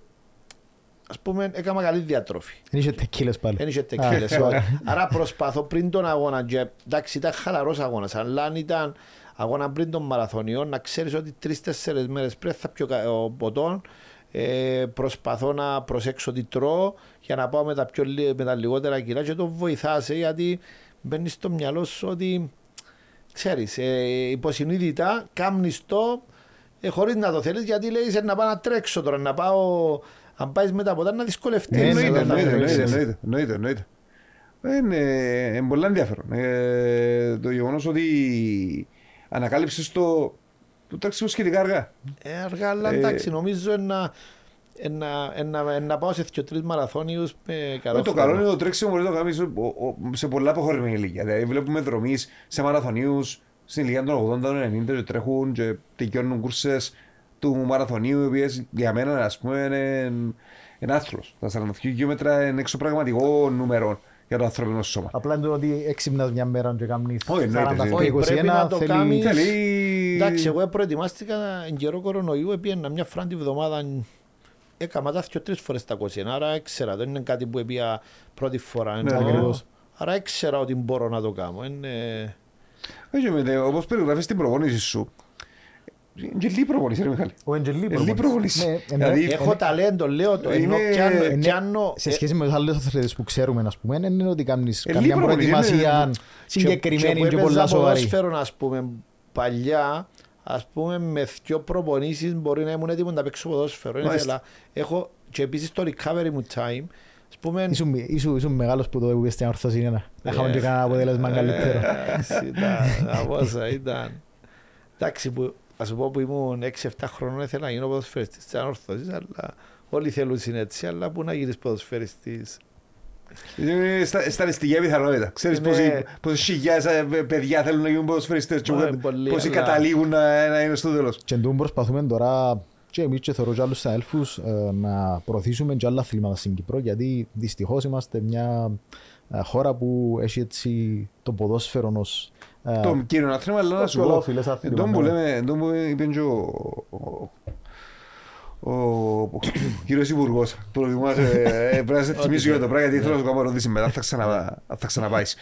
ας πούμε, έκανα καλή διατροφή. Δεν είχε τεκίλες πάλι. Δεν είχε τεκίλες. Α, όχι. Άρα προσπαθώ πριν τον αγώνα. Και, εντάξει, ήταν χαλαρός αγώνας. Αλλά αν ήταν αγώνα πριν τον μαραθωνιό, να ξέρεις ότι τρει-τέσσερι μέρες πριν θα πιω κα- ο ποτόν. Ε, προσπαθώ να προσέξω τι τρώω για να πάω με τα, πιο, λι- με τα λιγότερα κιλά και το βοηθάσαι γιατί μπαίνει στο μυαλό σου ότι ξέρεις, ε, υποσυνείδητα κάμνεις το ε, χωρίς να το θέλεις γιατί λέει να πάω να τρέξω τώρα, να πάω αν πάεις με τα ποτά να δυσκολευτείς. Ναι, Εννοείται, ναι, Θα εννοείται, τρέξεις. εννοείται, εννοείται, εννοείται. Είναι, είναι πολύ ενδιαφέρον. Ε, το γεγονός ότι ανακάλυψες το, το τρέξιμο σχετικά αργά. Ε, αργά, αλλά Ε, εντάξει, νομίζω να, να, να, να πάω σε δύο τρεις μαραθώνιους με καλό Ε, το χρόνο. καλό είναι το τρέξιμο μπορείς να το κάνεις σε πολλά προχωρημένη ηλικία. Δηλαδή, βλέπουμε δρομής σε μαραθωνίους στην ηλικία των 80-90 και τρέχουν και τελειώνουν κούρσε του μαραθωνίου, οι οποίε για μένα ας πούμε, είναι, είναι άθλο. Τα 42 χιλιόμετρα είναι εξωπραγματικό νούμερο για το ανθρώπινο σώμα. Απλά είναι το ότι έξυπνας μια μέρα και κάνεις Όχι, εννοείται, 40 εννοείται. Όχι, 21 πρέπει να το θέλει- κάνεις. Θέλει Εντάξει, εγώ προετοιμάστηκα εν καιρό κορονοϊού, έπιανα μια φορά τη βδομάδα έκανα τα δυο τρεις φορές τα 21, άρα έξερα, δεν είναι κάτι που έπια πρώτη φορά. Ναι, ενώ- ακριβώς. Άρα έξερα ότι μπορώ να το κάνω. Είναι... Όχι, με, όπως περιγράφεις την προπόνηση σου. Είναι λίγη προπόνηση, ρε Μιχάλη. Ο Εντζελή Ε, λίγη προπόνηση. Ναι, Δηλαδή, ναι, Έχω ταλέντο, λέω το, ενώ Είναι- πιάνω- είναι- πιάνω... σε ε, σχέση με τους άλλους αθλητές που ξέρουμε, ας πούμε, δεν είναι ότι κάνεις Ε, καμιά λίγο προπονητή, προετοιμασία είναι- συγκεκριμένη που και έπαιζα πολλά σοβαρή. ποδόσφαιρο, ας πούμε, παλιά, ας πούμε, με δυο προπονήσεις μπορεί να ήμουν έτοιμος να παίξω ποδόσφαιρο. Δεν Μάλιστα. ήθελα. Έχω και επίσης το recovery μου time, ας πούμε, Ήσουν, ήσουν, ήσουν μεγάλος που το έπαιξε στην ορθώση είναι να Ε, είχαμε και κανένα αποτέλεσμα καλύτερο. Εντάξει, ήταν, απόσα ήταν. Εντάξει, που, ας σου πω που ήμουν 6-7 χρόνων ήθελα να γίνω ποδοσφαιριστής της ανόρθωσης, αλλά όλοι θέλουν είναι έτσι, αλλά πού να γίνεις ποδοσφαιριστής; Είναι στα- στατιστική πιθανότητα. Ξέρεις Ναι. πόσοι- πόσοι χιλιάδες ε, παιδιά θέλουν να γίνουν ποδοσφαιριστές και Μα, πολύ, πόσοι αλλά- καταλήγουν να, να είναι στο τέλος. Και εντούτοις προσπαθούμε τώρα και εμείς και θεωρώ και άλλους συναδέλφους ε, να προωθήσουμε και άλλα αθλήματα στην Κύπρο γιατί δυστυχώς είμαστε μια ε, χώρα που έχει έτσι το ποδόσφαιρο ως ε, Το κύριο άθλημα, αλλά να ως σου πω, ολόφιλες άθλημα, εντός που ναι. λέμε, εντός που είπε και ο, ο, ο, ο κύριος Υπουργός, που θυμάσαι, ε, πρέπει να σε θυμίσω για το πράγμα, γιατί θέλω να σου κάνω ερώτηση μετά, θα, ξανα, θα ξαναπάεις.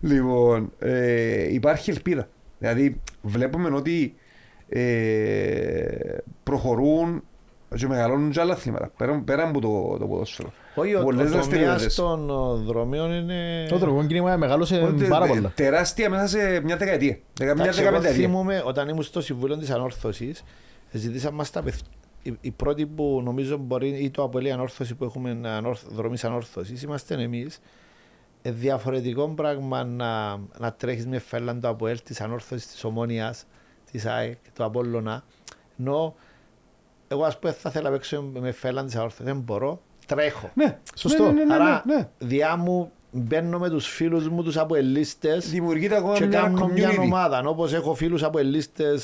Λοιπόν, ε, υπάρχει ελπίδα. Δηλαδή, βλέπουμε ότι ε, προχωρούν και μεγαλώνουν και άλλα αθλήματα, πέρα, πέρα από το, το ποδόσφαιρο. Όχι, ο, ο Πολλές τομέας δραστηριότητες. των ο, δρομείων είναι... Το τρογικό κίνημα μεγάλωσε Ότι, πάρα ε, πολλά. Τεράστια μέσα σε μια δεκαετία. Δεκα- Μια Εντάξει, εγώ δεκαπενταετία. θυμούμαι όταν ήμουν στο Συμβούλιο της Ανόρθωσης, ζητήσαμε μας τα παιδιά. Η, η πρώτη που νομίζω μπορεί ή το Αποέλη Ανόρθωση που έχουμε ανόρθ, δρομής Ανόρθωσης είμαστε εμείς. Ε, διαφορετικό πράγμα να, να τρέχεις με φέλλαν το Αποέλ της Ανόρθωσης της Ομόνιας, της ΑΕΚ, του Απόλλωνα. Ενώ εγώ ας πούμε θα ήθελα να παίξω με φέλλαν της Ανόρθωσης, δεν μπορώ, τρέχω. Ναι, Σωστό. Ναι, ναι, ναι, Άρα ναι, ναι. διά μου μπαίνω με τους φίλους μου τους Αποελίστες Δημιουργείται ακόμα και μια κάνω μια community. ομάδα. Όπως έχω φίλους από ελίστε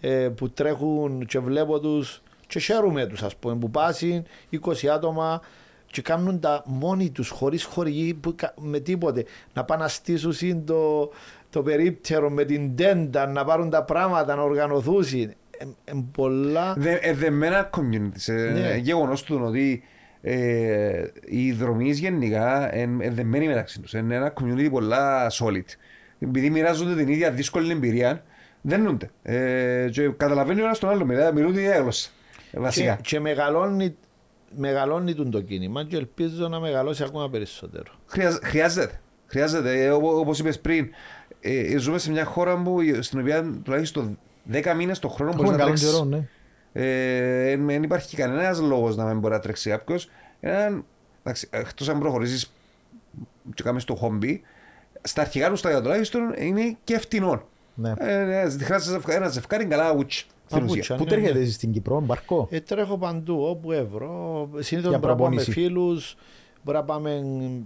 ε, που τρέχουν και βλέπω τους και χαίρομαι τους, ας πούμε, που πάσουν 20 άτομα και κάνουν τα μόνοι τους χωρίς χορηγή που, κα- με τίποτε. Να πάνε να στήσουν το, το περίπτερο με την τέντα, να πάρουν τα πράγματα, να οργανωθούν. Ε, ε, πολλά. Δε, ε, δεμένα communities. Ε, Ναι. Γεγονός του ότι ε, οι δρομείς γενικά είναι δεμένοι μεταξύ τους. Είναι ένα community πολλά solid. Επειδή μοιράζονται την ίδια δύσκολη εμπειρία, δένονται. Ε, και καταλαβαίνει ο ένας τον άλλο, μιλά- μιλούν την ίδια γλώσσα. Ε, Και, Βασικά. και μεγαλώνει, μεγαλώνει τον το κίνημα και ελπίζω να μεγαλώσει ακόμα περισσότερο. Χρειάζ- χρειάζεται. Χρειάζεται. Ε, όπω- όπως είπες πριν, ε, ζούμε σε μια χώρα που, στην οποία τουλάχιστον 10 μήνες το χρόνο μπορείς Έχουμε να καλό τρέξεις. καιρό, ναι. Ε, δεν υπάρχει κανένας λόγος να μην μπορεί να τρέξει κάποιος. Εκτός αν προχωρήσεις και κάνεις το χόμπι, στα αρχικά του στάδια τουλάχιστον είναι και φτηνό. Ναι. Ε, χρειάζεται ένα ζευκάρι καλά ούτσι. Στην Αμπούτσα. ουσία. Πού ναι, τρέχετε ναι. εσείς στην Κύπρο, μπαρκό. Ε, τρέχω παντού, όπου ευρώ. Συνήθω Για μπορεί να πάμε με προπόνηση. φίλους. Μπορεί να πάμε,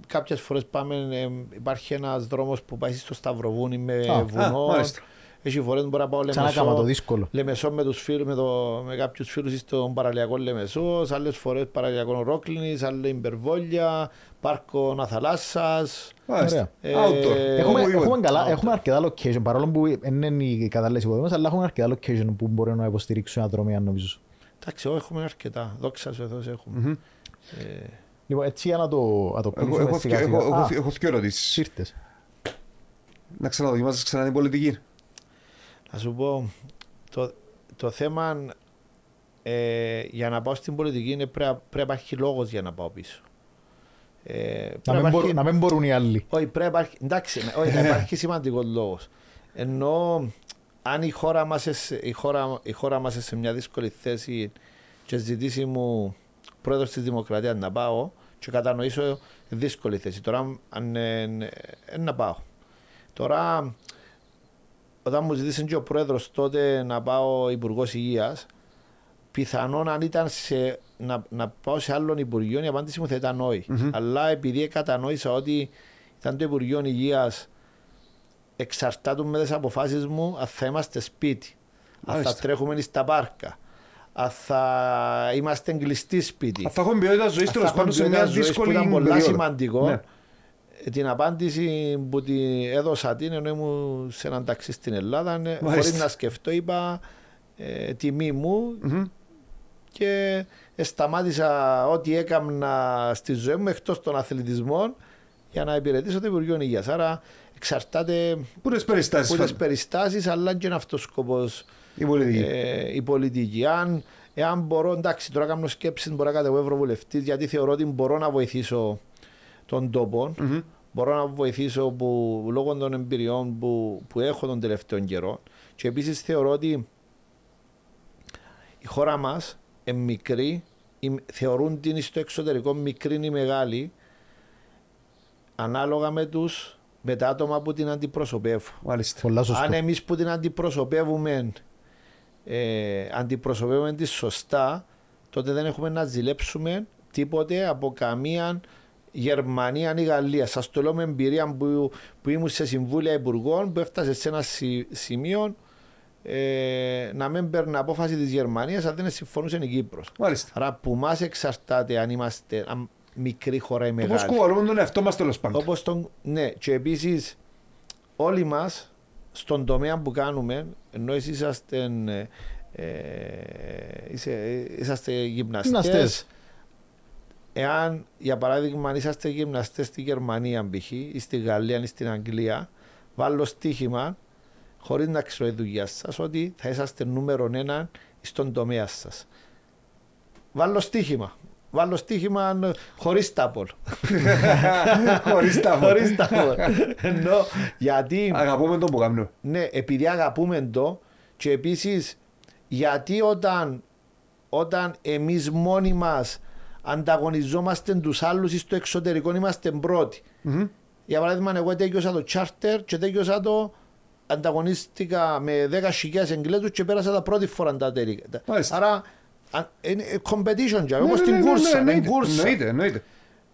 κάποιες φορές πάμε, ε, υπάρχει ένας δρόμος που πάει στο Σταυροβούνι με Α, α, βουνό. μάλιστα. Έχει φορές μπορεί να πάω Ξανά κάμα το Λεμεσό, δύσκολο. Λεμεσό με, τους φίλους, με, το, με κάποιους φίλους στον παραλιακό Λεμεσό, άλλες φορές παραλιακό Ρόκλινης, άλλες Ιμπερβόλια, πάρκο Ναθαλάσσας. Μάλιστα. Ε, Outdoor. Έχουμε, Όπου έχουμε, είπα. καλά, έχουμε αρκετά location, παρόλο που δεν είναι οι κατάλληλες υποδομές, αλλά έχουμε αρκετά location που μπορούν να υποστηρίξουν ατρομία νομίζω. Εντάξει, εγώ έχουμε αρκετά. Δόξα σου Θεός έχουμε. Μμμ. Ε, Λοιπόν, έτσι για να το, να το Έχω- κλείσουμε έχω σιγά δυο- σιγά. έχω- Α, έχω- Έχω δύο ερωτήσεις. ήρθες. Να ξαναδοκιμάσεις ξανά την πολιτική. Να σου πω, το, το θέμα ε, για να πάω στην πολιτική είναι πρέπει πρέπει να υπάρχει λόγος για να πάω πίσω. Ε, πρέπει Να μην, υπάρχει- μπορούν, να μην μπορούν οι άλλοι. Όχι, πρέπει να υπάρχει, εντάξει, ναι, όχι, να υπάρχει σημαντικός λόγος. Ενώ αν η χώρα μας, εσ- η χώρα, η χώρα μας είναι σε μια δύσκολη θέση και ζητήσει μου πρόεδρος της Δημοκρατίας να πάω και κατανοήσω δύσκολη θέση. Τώρα αν ε, ε, να πάω. Τώρα όταν μου ζήτησε και ο πρόεδρος τότε να πάω υπουργός υγείας, πιθανόν αν ήταν σε, να, να πάω σε άλλον υπουργείο, η απάντηση μου θα ήταν όχι. Αλλά επειδή κατανόησα ότι ήταν το Υπουργείο Υγείας εξαρτάται με τις αποφάσεις μου αν θα είμαστε σπίτι, αν θα Μάλιστα. τρέχουμε στα πάρκα, αν θα είμαστε κλειστοί σπίτι. Θα έχουμε ποιότητα ζωής Αν τέλος θα πάντων σε έχουμε μια ποιότητα ζωής που δύσκολη ήταν πολλά περίοδο. σημαντικό. Ναι. Ε, την απάντηση που την έδωσα την ενώ ήμουν σε έναν ταξί στην Ελλάδα, ε, Μάλιστα. χωρίς να σκεφτώ, είπα ε, τιμή μου Μμμ. και σταμάτησα ό,τι έκανα στη ζωή μου εκτός των αθλητισμών για να υπηρετήσω το Υπουργείο Υγείας. Άρα εξαρτάται Πού είναι περιστάσεις από τις περιστάσεις αλλά και είναι αυτός ο σκοπός η πολιτική. ε, η πολιτική. Αν, εάν μπορώ, εντάξει, τώρα κάνω σκέψη, μπορώ να κατεβώ ευρωβουλευτής, γιατί θεωρώ ότι μπορώ να βοηθήσω τον τόπο. Μμμ. Μπορώ να βοηθήσω που, λόγω των εμπειριών που, που έχω τον τελευταίο καιρό. Και επίσης θεωρώ ότι η χώρα μας είναι μικρή, η- θεωρούν την στο εξωτερικό μικρή ή μεγάλη, ανάλογα με τους με τα άτομα που την αντιπροσωπεύουν. Μάλιστα. Πολλά σωστό. Αν εμείς που την αντιπροσωπεύουμε, ε, αντιπροσωπεύουμε τη σωστά, τότε δεν έχουμε να ζηλέψουμε τίποτε από καμία Γερμανία ή Γαλλίας. Σας το λέω με εμπειρία που, που ήμουν σε συμβούλια υπουργών που έφτασε σε ένα σι- σημείο ε, να μην παίρνει απόφαση της Γερμανίας αν δεν συμφωνούσε η Κύπρος. Μάλιστα. Άρα που μας εξαρτάται αν είμαστε αν μικρή χώρα ή Το πώ μεγάλη. κουβαλούμε τον εαυτό μας τέλος πάντων. Όπως τον, ναι, και επίσης όλοι μας στον τομέα που κάνουμε, ενώ εσείς είσαστε, ε, ε, είσαι- είσαστε γυμναστές, Γυμναστές. εάν για παράδειγμα αν είσαστε γυμναστές στη Γερμανία π.χ. ή στη Γαλλία ή στην Αγγλία, βάλω στοίχημα χωρίς να ξέρω η δουλειά σας ότι θα είσαστε νούμερο ένα στον τομέα σας. Βάλω στοίχημα. Βάλω στοίχημα χωρίς τάπολ. Χωρίς τα Χωρίς τάπολ. Ενώ γιατί Αγαπούμε τον που κάνουμε. ναι, επειδή αγαπούμε το και επίσης γιατί όταν, όταν εμείς μόνοι μας ανταγωνιζόμαστε τους άλλους στο εξωτερικό είμαστε πρώτοι. Μμμ. Για παράδειγμα, εγώ τέλειωσα το charter και τέλειωσα το ανταγωνίστηκα με 10.000 Εγγλέζους και πέρασα τα πρώτη φορά τα τέλη. Μάλιστα. Άρα α- είναι competition, Ναι, όπως ναι, στην ναι, ναι, κούρσα. ναι, είναι εννοείται, κούρσα. Εννοείται, εννοείται.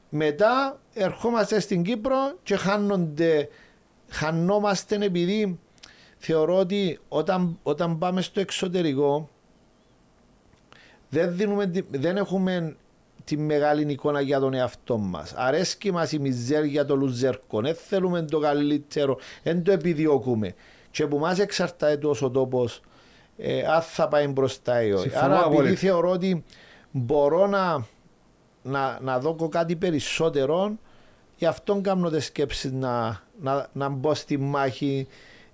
Μετά ερχόμαστε στην Κύπρο και χάνονται, χανόμαστε επειδή θεωρώ ότι όταν, όταν πάμε στο εξωτερικό δεν, δίνουμε, τη- δεν έχουμε τη μεγάλη εικόνα για τον εαυτό μας. Αρέσκει μας η μιζέρια των λουζέρκων. Δεν θέλουμε το καλύτερο. Δεν το επιδιώκουμε. Και που μας εξαρτάται τόσο τόπος, ε, αν θα πάει μπροστά ή όχι. Συμφωνώ Άρα, επειδή απόλυτα. θεωρώ ότι μπορώ να, να, να δω κάτι περισσότερο, γι' αυτό κάνω τις σκέψεις να, να, να μπω στη μάχη,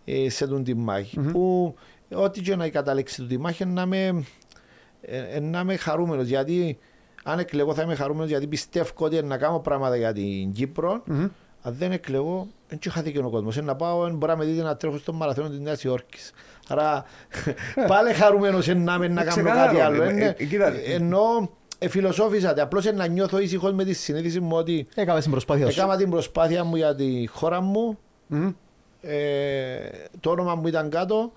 ε, σε τούν τη μαχη Που ό,τι και να η κατάληξη του τη μάχη να είμαι, ε, ε, να είμαι χαρούμενος. Γιατί αν εκλεγώ θα είμαι χαρούμενος γιατί πιστεύω ότι να κάνω πράγματα για την Κύπρο. Μμμ. Αν δεν εκλεγώ, δεν και χάθηκε ο κόσμος. Να πάω, ε, μπορεί να με δείτε να τρέχω στο μαραθώνιο της Νέας Υόρκης. Άρα πάλι χαρούμενος να είμαι να Ε, κάνω ξεκάθαρο, κάτι άλλο. ε, είναι- ε, κοίτα, Ενώ ε, φιλοσόφιζα, απλώς να νιώθω ήσυχος με τη συνείδηση μου ότι Έκαμε την προσπάθεια σου. έκανα την προσπάθεια μου για τη χώρα μου. Μμμ. Ε, το όνομα μου ήταν κάτω.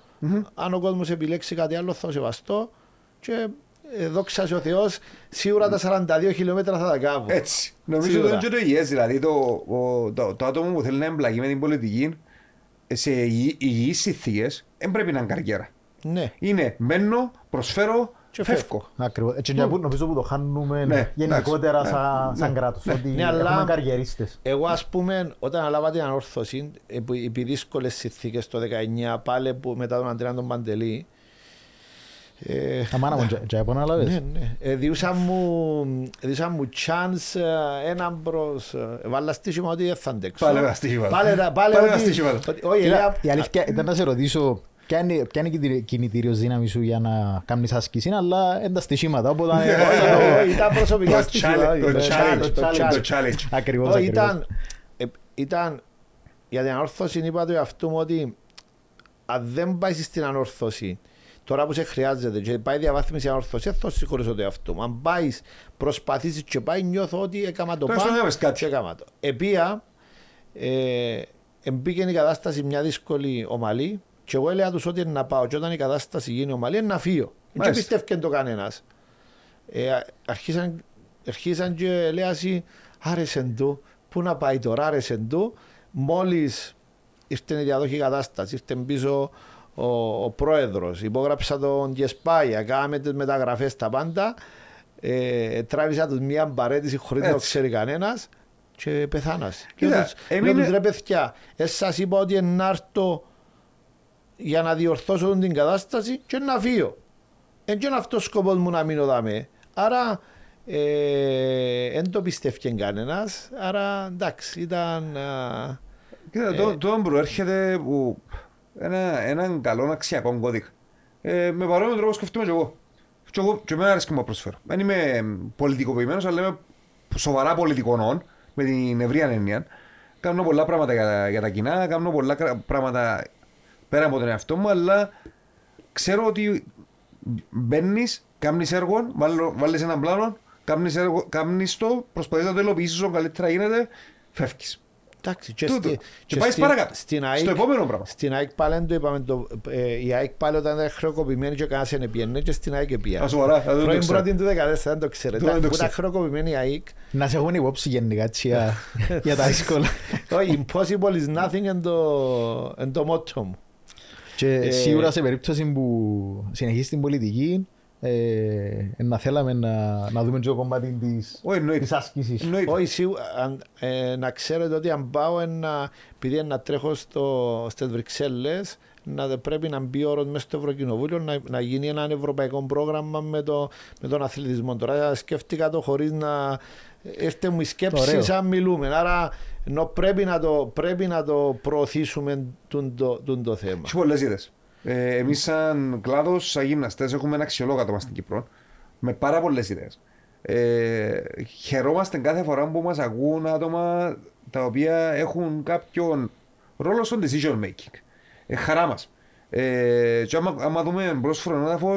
Αν ο κόσμος επιλέξει κάτι άλλο, θα το σεβαστώ. Και ε, δόξα σε ο Θεός, σίγουρα τα 42 χιλιόμετρα θα τα κάνω. Έτσι. Νομίζω ότι Σίγουρα. είναι και το υγιές, δηλαδή το, ο- το, το άτομο που θέλει να εμπλακεί με την πολιτική σε υγι- υγιείς συνθήκες δεν πρέπει να είναι καριέρα. Ναι. Είναι μένω, προσφέρω Και φεύγω. Ακριβώς. Έτσι και νομίζω που το χάνουμε Ναι, γενικότερα εντάξει. σαν, Ναι, σαν ναι. κράτος. Ότι Ναι, αλλά- έχουμε καριερίστες. Εγώ, ας πούμε, όταν αλάβα την ανόρθωση, επί, επί δύσκολες συνθήκες το 19, πάλι που, μετά τον Αντρέα τον Παντελή. Ε, Τα μάνα μου και- και επαναλάβες. ναι, ναι. Ε, διούσα μου, διούσα μου chance ε, έναν προς... ε, Βάλα στήσιμα ότι δεν θα αντέξω. Πάλι τα στοίχημα. Πάλι, τα- πάλι Πάλι τα ότι- στοίχημα. ότι- Όχι, Κοίτα, έλεγα- Η αλήθεια ήταν να σε ρωτήσω ποια είναι, ποια είναι η κινητήριος δύναμη σου για να κάνεις άσκηση, αλλά είναι τα στοιχήματα, οπότε... Όχι, όχι, ήταν προσωπικά Το στοιχεία. challenge, όχι, το το challenge, challenge, το challenge. challenge. Ακριβώς, Όχι, ακριβώς. ήταν, ε, ήταν για την ανόρθωση είπα του εαυτού μου ότι αν δεν πάει στην ανόρθωση τώρα που σε χρειάζεται και πάει διαβάθμιση ανόρθωση δεν θα συγχωρήσω το εαυτό μου. Αν πάεις, προσπαθήσεις και πάει νιώθω ότι έκανα το Τουλάχιστον έκαμες κάτι. και έκανα το. Επία, ε, μπήκε η κατάσταση μια δύσκολη ομαλή και εγώ έλεγα τους ότι να πάω και όταν η κατάσταση γίνει ομαλή είναι να φύγω. Δεν Μάλιστα. πιστεύει το κανένας. Ε, αρχίσαν, αρχίσαν και λέει άρεσε του, πού να πάει τώρα, άρεσε του. Μόλις ήρθε η διαδοχή κατάστασης, ήρθε πίσω ο, ο πρόεδρος, υπόγραψα τον Γεσπάγια, κάναμε τις μεταγραφές τα πάντα, ε, τράβησα τους μια παρέτηση χωρίς να το Έτσι. ξέρει κανένας και πεθάνας. Κοίτα, Λέω τους- έμεινε- λέω τους, ρε παιδιά, ε, σας είπα ότι να έρθω για να διορθώσω την κατάσταση και να φύγω. Εν και είναι αυτός ο σκοπός μου να μείνω δάμε. Άρα δεν το πιστεύει κανένας. Άρα εντάξει ήταν... α, Κοίτα, το, το προέρχεται από ένα, έναν καλό αξιακό κώδικα. Ε, με παρόμοιο τρόπο σκεφτούμε και εγώ. Και εγώ και εμένα αρέσκει μου να προσφέρω. Δεν είμαι πολιτικοποιημένος, αλλά είμαι σοβαρά πολιτικονών, με την ευρία έννοια. Κάνω πολλά πράγματα για, για τα κοινά, κάνω πολλά κρα- πράγματα πέρα από τον εαυτό μου, αλλά ξέρω ότι μπαίνεις, κάνεις έργο, βάλεις έναν πλάνο, κάνεις το, προσπαθείς να το υλοποιήσεις όσο καλύτερα γίνεται, φεύγεις. Εντάξει, και, Τούτο. στη- Και πάει στην- παρακάτω. Στην Στο ΑΕΚ, επόμενο πράγμα. Στην ΑΕΚ πάλι δεν το είπαμε. Το, ε, η ΑΕΚ πάλι όταν ήταν χρεοκοπημένη και κανένας δεν πιένε και στην ΑΕΚ πιένε. Α, σοβαρά, δεν το Πρώην ξέρω. πρώτη του 14 δεν το ξέρετε. Δεν το Που ήταν ξέρω. χρεοκοπημένη η ΑΕΚ. Να σε έχουν υπόψη γενικά έτσι, για, για τα δύσκολα. Το impossible is nothing εν το, εν το μότο μου. Και Ε, σίγουρα σε περίπτωση που συνεχίσει την πολιτική, ε, να θέλαμε να, να δούμε και το κομμάτι της, Όχι, εννοείται. της άσκησης. Εννοείται. Όχι, σίγουρα, αν- ε, να ξέρετε ότι αν πάω ένα, επειδή να τρέχω στο, στις Βρυξέλλες, να πρέπει να μπει όρος μέσα στο Ευρωκοινοβούλιο να, να γίνει ένα ευρωπαϊκό πρόγραμμα με, το, με τον αθλητισμό. Τώρα σκέφτηκα το χωρίς να έρθε μου η σκέψη Ωραίο. σαν μιλούμε. Άρα ενώ πρέπει, να το, πρέπει να το προωθήσουμε τούν το, τούν το θέμα. Έχει πολλέ ιδέε. Ε, Εμείς, σαν κλάδος, σαν γυμναστές, έχουμε ένα αξιολόγατο μας στην Κύπρο με πάρα πολλές ιδέες. Ε, χαιρόμαστε κάθε φορά που μας ακούν άτομα τα οποία έχουν κάποιον ρόλο στο decision making. Ε, χαρά μας. Ε, και άμα, άμα δούμε πρόσφορο έδαφο,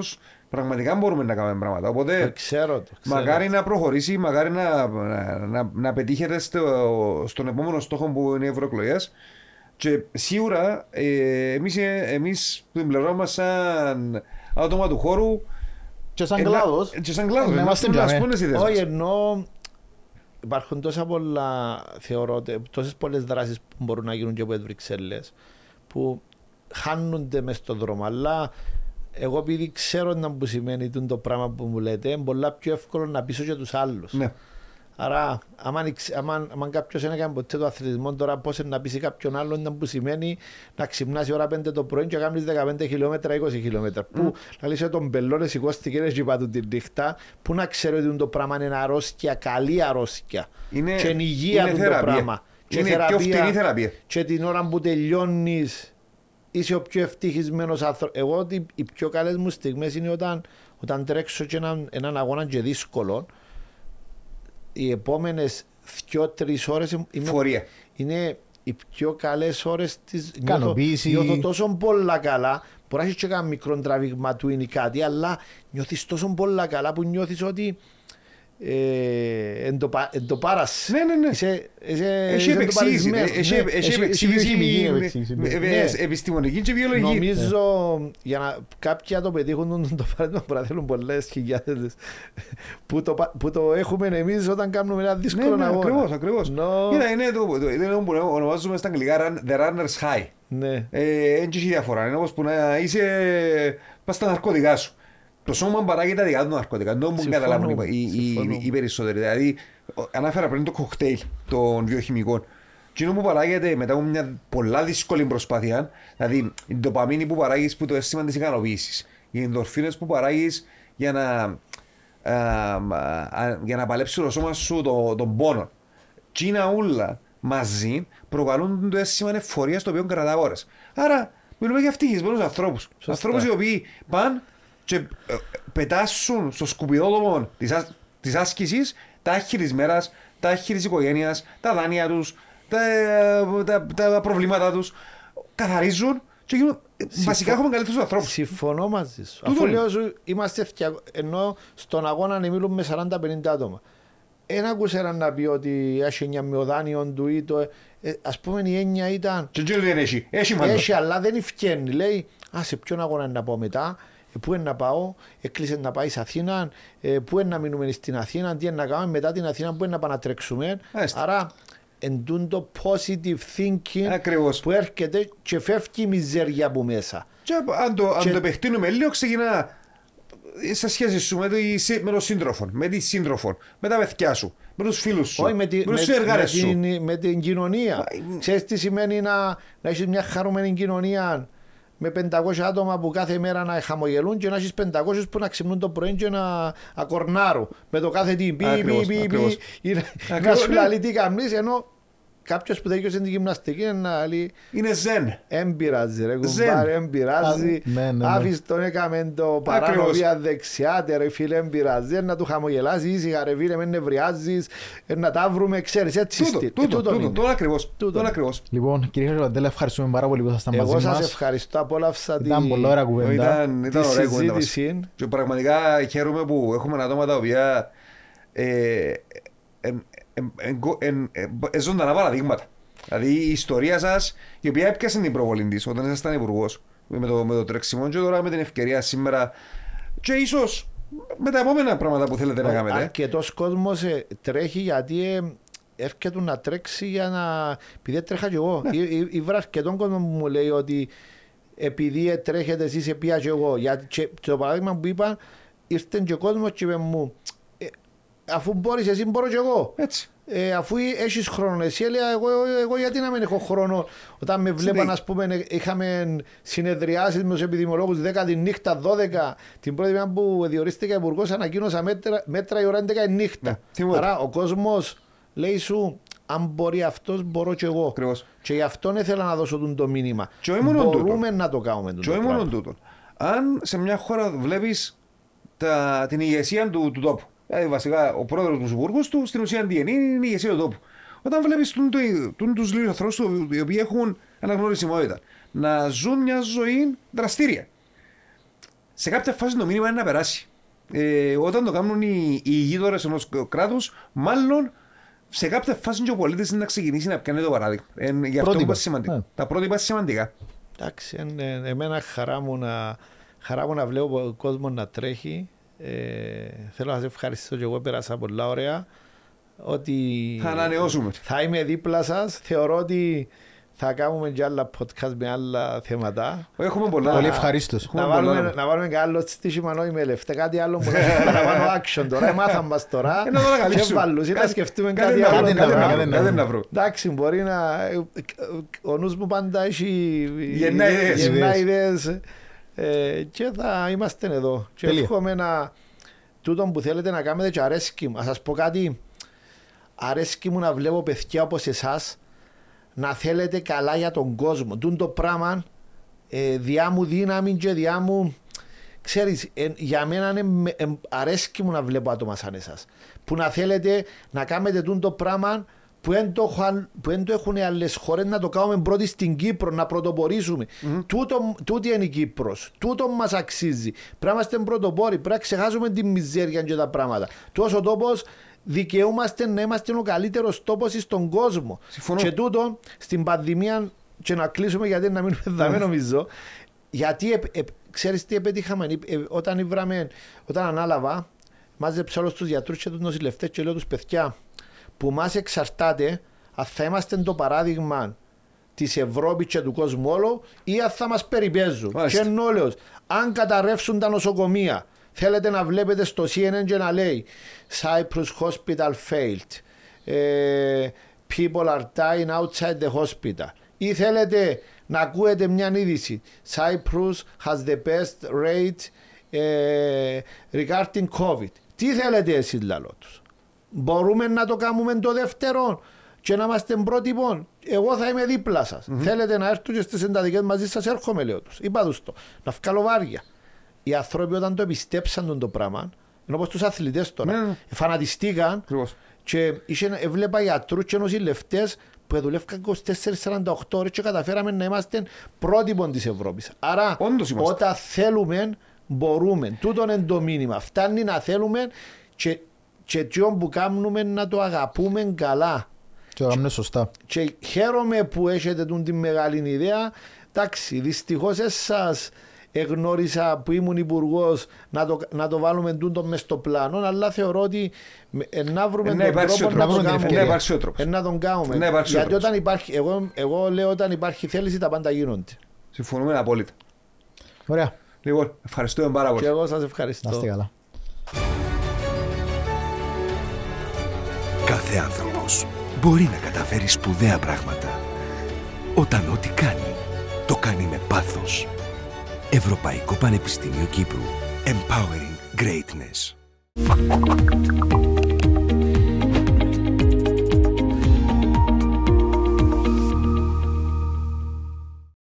πραγματικά μπορούμε να κάνουμε πράγματα. Οπότε, Το ξέρω το. Ξέρω. Μακάρι να προχωρήσει, μακάρι να, να, να, να πετύχετε στο, στον επόμενο στόχο που είναι οι ευρωεκλογές. Και σίγουρα ε, εμείς, ε, εμείς που την πλευρά μας σαν άτομα του χώρου Και σαν ε, να- κλάδος, και σαν κλάδος, να να είμαστε πούμε, να τζαμέ. πούμε τις ιδέες Όχι, μας. ενώ υπάρχουν τόσα πολλά, θεωρώ, τόσες πολλές δράσεις που μπορούν να γίνουν και από τις Βρυξέλλες που χάνονται μες στον δρόμο. Αλλά εγώ επειδή ξέρω να που σημαίνει τούτο το πράγμα που μου λέτε, είναι πολλά πιο εύκολο να πείσω και τους άλλους. Ναι. Άρα, άμα, άμα, άμα κάποιος δεν έκανε ποτέ το αθλητισμό, τώρα πώς να πείσει κάποιον άλλον να που σημαίνει να ξυπνά η ώρα 5 το πρωί και να κάνεις 15 χιλιόμετρα, 20 χιλιόμετρα. Που να λύσει τον πελώνε, σηκώστηκε και είπα του την νύχτα, που να ξέρω ότι το πράγμα είναι αρρώστια, καλή αρρώστια. Είναι- και είναι υγεία είναι του το θεραπεία. πράγμα. Και Είναι πιο φτηνή θεραπεία. Και την ώρα που τελειώνεις, είσαι ο πιο ευτυχισμένος άνθρωπο. Εγώ ότι οι πιο καλές μου στιγμές είναι όταν, όταν τρέξω και έναν, έναν αγώνα και δύσκολο. Οι επόμενες δύο-τρει ώρες είμαι Φορεία. είναι οι πιο καλές ώρες τη. Ικανοποίηση. Νιώθω τόσο πολλά καλά. Μπορεί να έχεις και ένα μικρό τραβήγμα του ή κάτι, αλλά νιώθεις τόσο πολλά καλά που νιώθεις ότι. Ε, εν το, πα- εν το πάρας. Ναι, ναι, ναι. Είσαι, είσαι, Έχει είσαι επεξήγηση. εντοπαρισμένος. Έχει Ναι, έχει έχει- επεξήγηση βιοχημική με- επεξήγηση, με- ναι. με- Ναι. επιστημονική και βιολογική. Νομίζω για να κάποιοι να το πετύχουν τον- το παράδειγμα μπορεί να θέλουν πολλές χιλιάδες που, το, πα- που το έχουμε εμείς όταν κάνουμε ένα Ναι, δύσκολο ναι, αγώνα. ακριβώς, ακριβώς. Νο- Κοίτα, είναι το, το, είναι το που ονομάζουμε στα αγγλικά run- the runner's high. Ναι. Ε, δεν έχει διαφορά. Είναι όπως που να είσαι πας στα ναρκωτικά σου. Το σώμα παράγει τα δικά του ναρκωτικά. Δεν μπορούν να Συμφωνώ, καταλάβουν οι, οι, οι, συμφωνώ. οι περισσότεροι. Δηλαδή, ο- ανάφερα πριν το κοκτέιλ των βιοχημικών. Τι είναι που παράγεται μετά από μια πολλά δύσκολη προσπάθεια, δηλαδή η ντοπαμίνη που παράγεις που το αίσθημα της ικανοποίησης, οι ενδορφίνες που παράγεις για να, α, α, για να παλέψει το σώμα σου το, τον πόνο. Τι είναι όλα μαζί προκαλούν το αίσθημα εφορίας το οποίο κρατά ώρες. Άρα μιλούμε για ευτυχισμένους ανθρώπους. Ανθρώπους οι οποίοι πάνε και ε, πετάσουν στο σκουπιδόδομο της, άσ- της άσκησης τα άχη της μέρας, τα άχη της οικογένειας, τα δάνεια τους, τα, ε, τα, τα προβλήματά τους. Καθαρίζουν και γίνουν, ε, βασικά έχουμε καλύτερους ανθρώπους. Συμφωνώ μαζί σου. Τούτο Αφού είναι. λέω σου είμαστε φτια... ενώ στον αγώνα να μιλούμε με 40-50 άτομα. Ένα ακούσε έναν να πει ότι έχει μια μειοδάνειο του ή το... Ε, ας πούμε η έννοια ήταν Και έτσι δεν έχει. Έχει μάλλον. έχει αλλά δεν ευκαινεί. Λέει α, σε ποιον αγώνα να πάω μετά, ε, πού είναι να πάω, έκλεισες να πάεις σε Αθήνα, ε, πού είναι να μείνουμε στην Αθήνα, τι είναι να κάνουμε μετά την Αθήνα, πού είναι να πάμε να τρέξουμε. Άστε. Άρα εν τούν το positive thinking Ακριβώς. που έρχεται και φεύγει η μιζέρια από μέσα. Και αν το, αν Και- το επεκτείνουμε λίγο ξεκινά σε σχέση σου με, τη, συ- με τον σύντροφο, με τη σύντροφο, με τα παιδιά σου, με τους φίλους σου, Όχι με, τη, με με, του συνεργάτες με, σου. την, με την κοινωνία. Μα, Ξέρεις τι σημαίνει να, να έχεις μια χαρούμενη κοινωνία με 500 άτομα που κάθε μέρα να χαμογελούν και να έχεις 500 που να ξυπνούν το πρωί και να ακορνάρουν με το κάθε τι πι, Ακριβώς, πι, πι, πι, ακριβώς. ή να- να Ακριβώς, σου ναι. λαλεί τι κάνεις ενώ κάποιος που τελειώσε την γυμναστική είναι να λέει Είναι ζεν. Εν πειράζει ρε Ζεν. κουμπάρε, εν πειράζει. Α, ναι, ναι, ναι. Άφησε τον έκαμε το παράνομια δεξιά, τε, ρε φίλε, εν πειράζει. Εν να του χαμογελάσεις, ήσυχα ρε φίλε, με νευριάζεις, εν να τα βρούμε, ξέρεις, έτσι Τούτο, στυλ. Ε, τούτο, τούτον τούτο, είναι. τον ακριβώς. Τούτον. Τον ακριβώς. Λοιπόν, κύριε Χαριβαντέλα, ευχαριστούμε πάρα πολύ που ήσασταν Εγώ μαζί σας μας. ευχαριστώ, απόλαυσα τη, Ήταν πολλά ωραία κουβέντα. Ήταν, τη ήταν ωραία κουβέντα μας. συζήτηση. Και πραγματικά χαίρομαι που έχουμε άτομα τα οποία ε, ε, ε, ε, ε, ε, ε, ζωντανά παραδείγματα. Δηλαδή η ιστορία σας, η οποία έπιασε την προβολή της όταν ήσασταν υπουργός με το, με το τρεξιμό, και τώρα με την ευκαιρία σήμερα, και ίσως με τα επόμενα πράγματα που θέλετε να κάνετε. Αρκετός κόσμος ε, τρέχει γιατί ε, έρχεται να τρέξει για να... Επειδή τρέχα κι εγώ. Ναι. Ή- ή- Ήβρα αρκετόν κόσμο που μου λέει ότι επειδή ε, τρέχετε εσείς επία κι εγώ. Γιατί και το παράδειγμα που είπα ήρθε και ο κόσμος και είπε μου «Ε, αφού μπορείς εσύ μπορώ κι εγώ. Έτσι. Ε, αφού έχεις χρόνο, εσύ έλεγα εγώ, εγώ, εγώ γιατί να μην έχω χρόνο; Όταν με βλέπαν, ας πούμε, ε, είχαμε συνεδριάσει με τους επιδημιολόγου 10 τη νύχτα, 12. Την πρώτη μέρα που διορίστηκα υπουργός, ανακοίνωσα μέτρα, μέτρα η ώρα 11 η νύχτα. Ναι, τίποτα. Άρα ο κόσμος λέει σου, αν μπορεί αυτός, μπορώ κι εγώ. Ακριβώς. Και γι' αυτό ήθελα να δώσω τον το μήνυμα. Και όχι μόνο Μπορούμε να το κάνουμε. Και τούτο όχι πράγμα. μόνο τούτο. Αν σε μια χώρα βλέπεις την ηγεσία του, του τόπου. Δηλαδή, βασικά, ο πρόεδρος του υπουργού του στην ουσία τι είναι, είναι η ηγεσία του τόπου. Όταν βλέπεις τους λίγους ανθρώπους οι οποίοι έχουν αναγνωρισιμότητα να ζουν μια ζωή δραστήρια. Σε κάποια φάση το μήνυμα είναι να περάσει. Ε, όταν το κάνουν οι, οι γείτονε ενός κράτους, μάλλον σε κάποια φάση και ο πολίτης να ξεκινήσει να πιάνει το παράδειγμα. Ε, γι' αυτό Πρότυπα. είπα σημαντικά. Ναι. Τα πρότυπα είναι σημαντικά. Εντάξει, εν- ε, εμένα χαρά μου να, χαρά μου να βλέπω ο κόσμο να τρέχει. Ε, θέλω να σε ευχαριστήσω και εγώ πέρασα πολλά ωραία. Ότι Θα ανανεώσουμε. θα είμαι δίπλα σας. Θεωρώ ότι θα κάνουμε και άλλα podcast με άλλα θέματα. Έχουμε πολλά. Πολύ ευχαρίστως. Να Έχουμε πολλά βάλουμε, να- να βάλουμε και άλλο στήσιμα νόη με λεφτά, κάτι άλλο που να έχει παραπάνω action τώρα. Μάθαμε μας τώρα Ε, να το και ανακαλύψουμε. βάλους ή να Κάτι- σκεφτούμε κάτι κάτι να άλλο. βρούμε, κάτι κάτι να να βρούμε, βρούμε, κάτι κάτι να να βρούμε. Εντάξει, μπορεί να. Ο νους μου πάντα έχει. Γεννά ιδέες. Γεννά ιδέες. Ε, και θα είμαστε εδώ. Και Τέλεια. εύχομαι να. Τούτο που θέλετε να κάνετε και αρέσκει μου. Α σας πω κάτι. Αρέσκει μου να βλέπω παιδιά όπως εσάς να θέλετε καλά για τον κόσμο. Τούν το πράγμα ε, διά μου δύναμη και διά μου. Ξέρεις, ε, για μένα είναι, με- ε, αρέσκει μου να βλέπω άτομα σαν εσάς. Που να θέλετε να κάνετε τούν το πράγμα που δεν το, έχουν- που δεν το έχουν άλλες χώρες να το κάνουμε πρώτοι στην Κύπρο, να πρωτοπορήσουμε. Τούτο, τούτη είναι η Κύπρος. Τούτο μας αξίζει. Πρέπει να είμαστε πρωτοπόροι. Πρέπει να ξεχάσουμε τη μιζέρια και τα πράγματα. Τόσο τόπος δικαιούμαστε να είμαστε ο καλύτερος τόπος στον κόσμο. Συμφωνώ. Και τούτο στην πανδημία, και να κλείσουμε γιατί να μείνουμε δάμε νομίζω. Γιατί ε, ε, ξέρεις τι επέτυχαμε, ε, ε, όταν, ήβραμε, όταν ανάλαβα, μάζεψα όλους τους γιατρούς και τους νοσηλευτές και λέω τους παιδιά που μας εξαρτάται αν θα είμαστε το παράδειγμα της Ευρώπης και του κόσμου όλου ή αν θα μας περιπέζουν. Μάλιστα. Και ενώ λέω, αν καταρρεύσουν τα νοσοκομεία, θέλετε να βλέπετε στο CNN και να λέει Cyprus Hospital failed. Ε, people are dying outside the hospital. Ή θέλετε να ακούετε μια είδηση. Cyprus has the best rate ε, regarding COVID. Τι θέλετε εσείς λαλό τους. Μπορούμε να το κάνουμε το δεύτερο και να είμαστε πρότυπο. Εγώ θα είμαι δίπλα σας. Θέλετε να έρθω και στις εντατικές μαζί σας, έρχομαι, λέω τους. Είπα τους το. Να βγάλω βάρια. Οι άνθρωποι όταν το επιστέψαν τον το πράγμα, ενώ όπως τους αθλητές τώρα, Ναι, ναι. φανατιστήκαν Ακριβώς. και είχε, έβλεπα γιατρούς και νοσηλευτέ που δουλεύκαν 24-48 ώρες και καταφέραμε να είμαστε πρότυπο της Ευρώπης. Άρα, Όντως είμαστε. όταν θέλουμε, μπορούμε. Τούτο είναι το μήνυμα. Φτάνει να θέλουμε και, και εκείνο που κάνουμε να το αγαπούμε καλά. Και το κάνουμε σωστά. Και χαίρομαι που έχετε τούν τη μεγάλη ιδέα. Εντάξει, δυστυχώς εσάς εγνώρισα που ήμουν υπουργός να το, να το βάλουμε τούτο μες στο πλάνο, αλλά θεωρώ ότι με- ε, να βρούμε Ε, να τον υπάρξει τρόπο ο να τρόπος, το να κάνουμε. βρούμε την υπάρξει ο τρόπος. Ε, να τον κάνουμε. Να υπάρξει ο Γιατί τρόπος. όταν υπάρχει, εγώ, εγώ λέω όταν υπάρχει θέληση τα πάντα γίνονται. Συμφωνούμε απόλυτα. Ωραία. Λοιπόν, ευχαριστούμε πάρα Και πολύ. εγώ σας Να ευχαριστώ. είστε καλά. Κάθε άνθρωπος μπορεί να καταφέρει σπουδαία πράγματα όταν ό,τι κάνει, το κάνει με πάθος. Ευρωπαϊκό Πανεπιστήμιο Κύπρου. Empowering Greatness.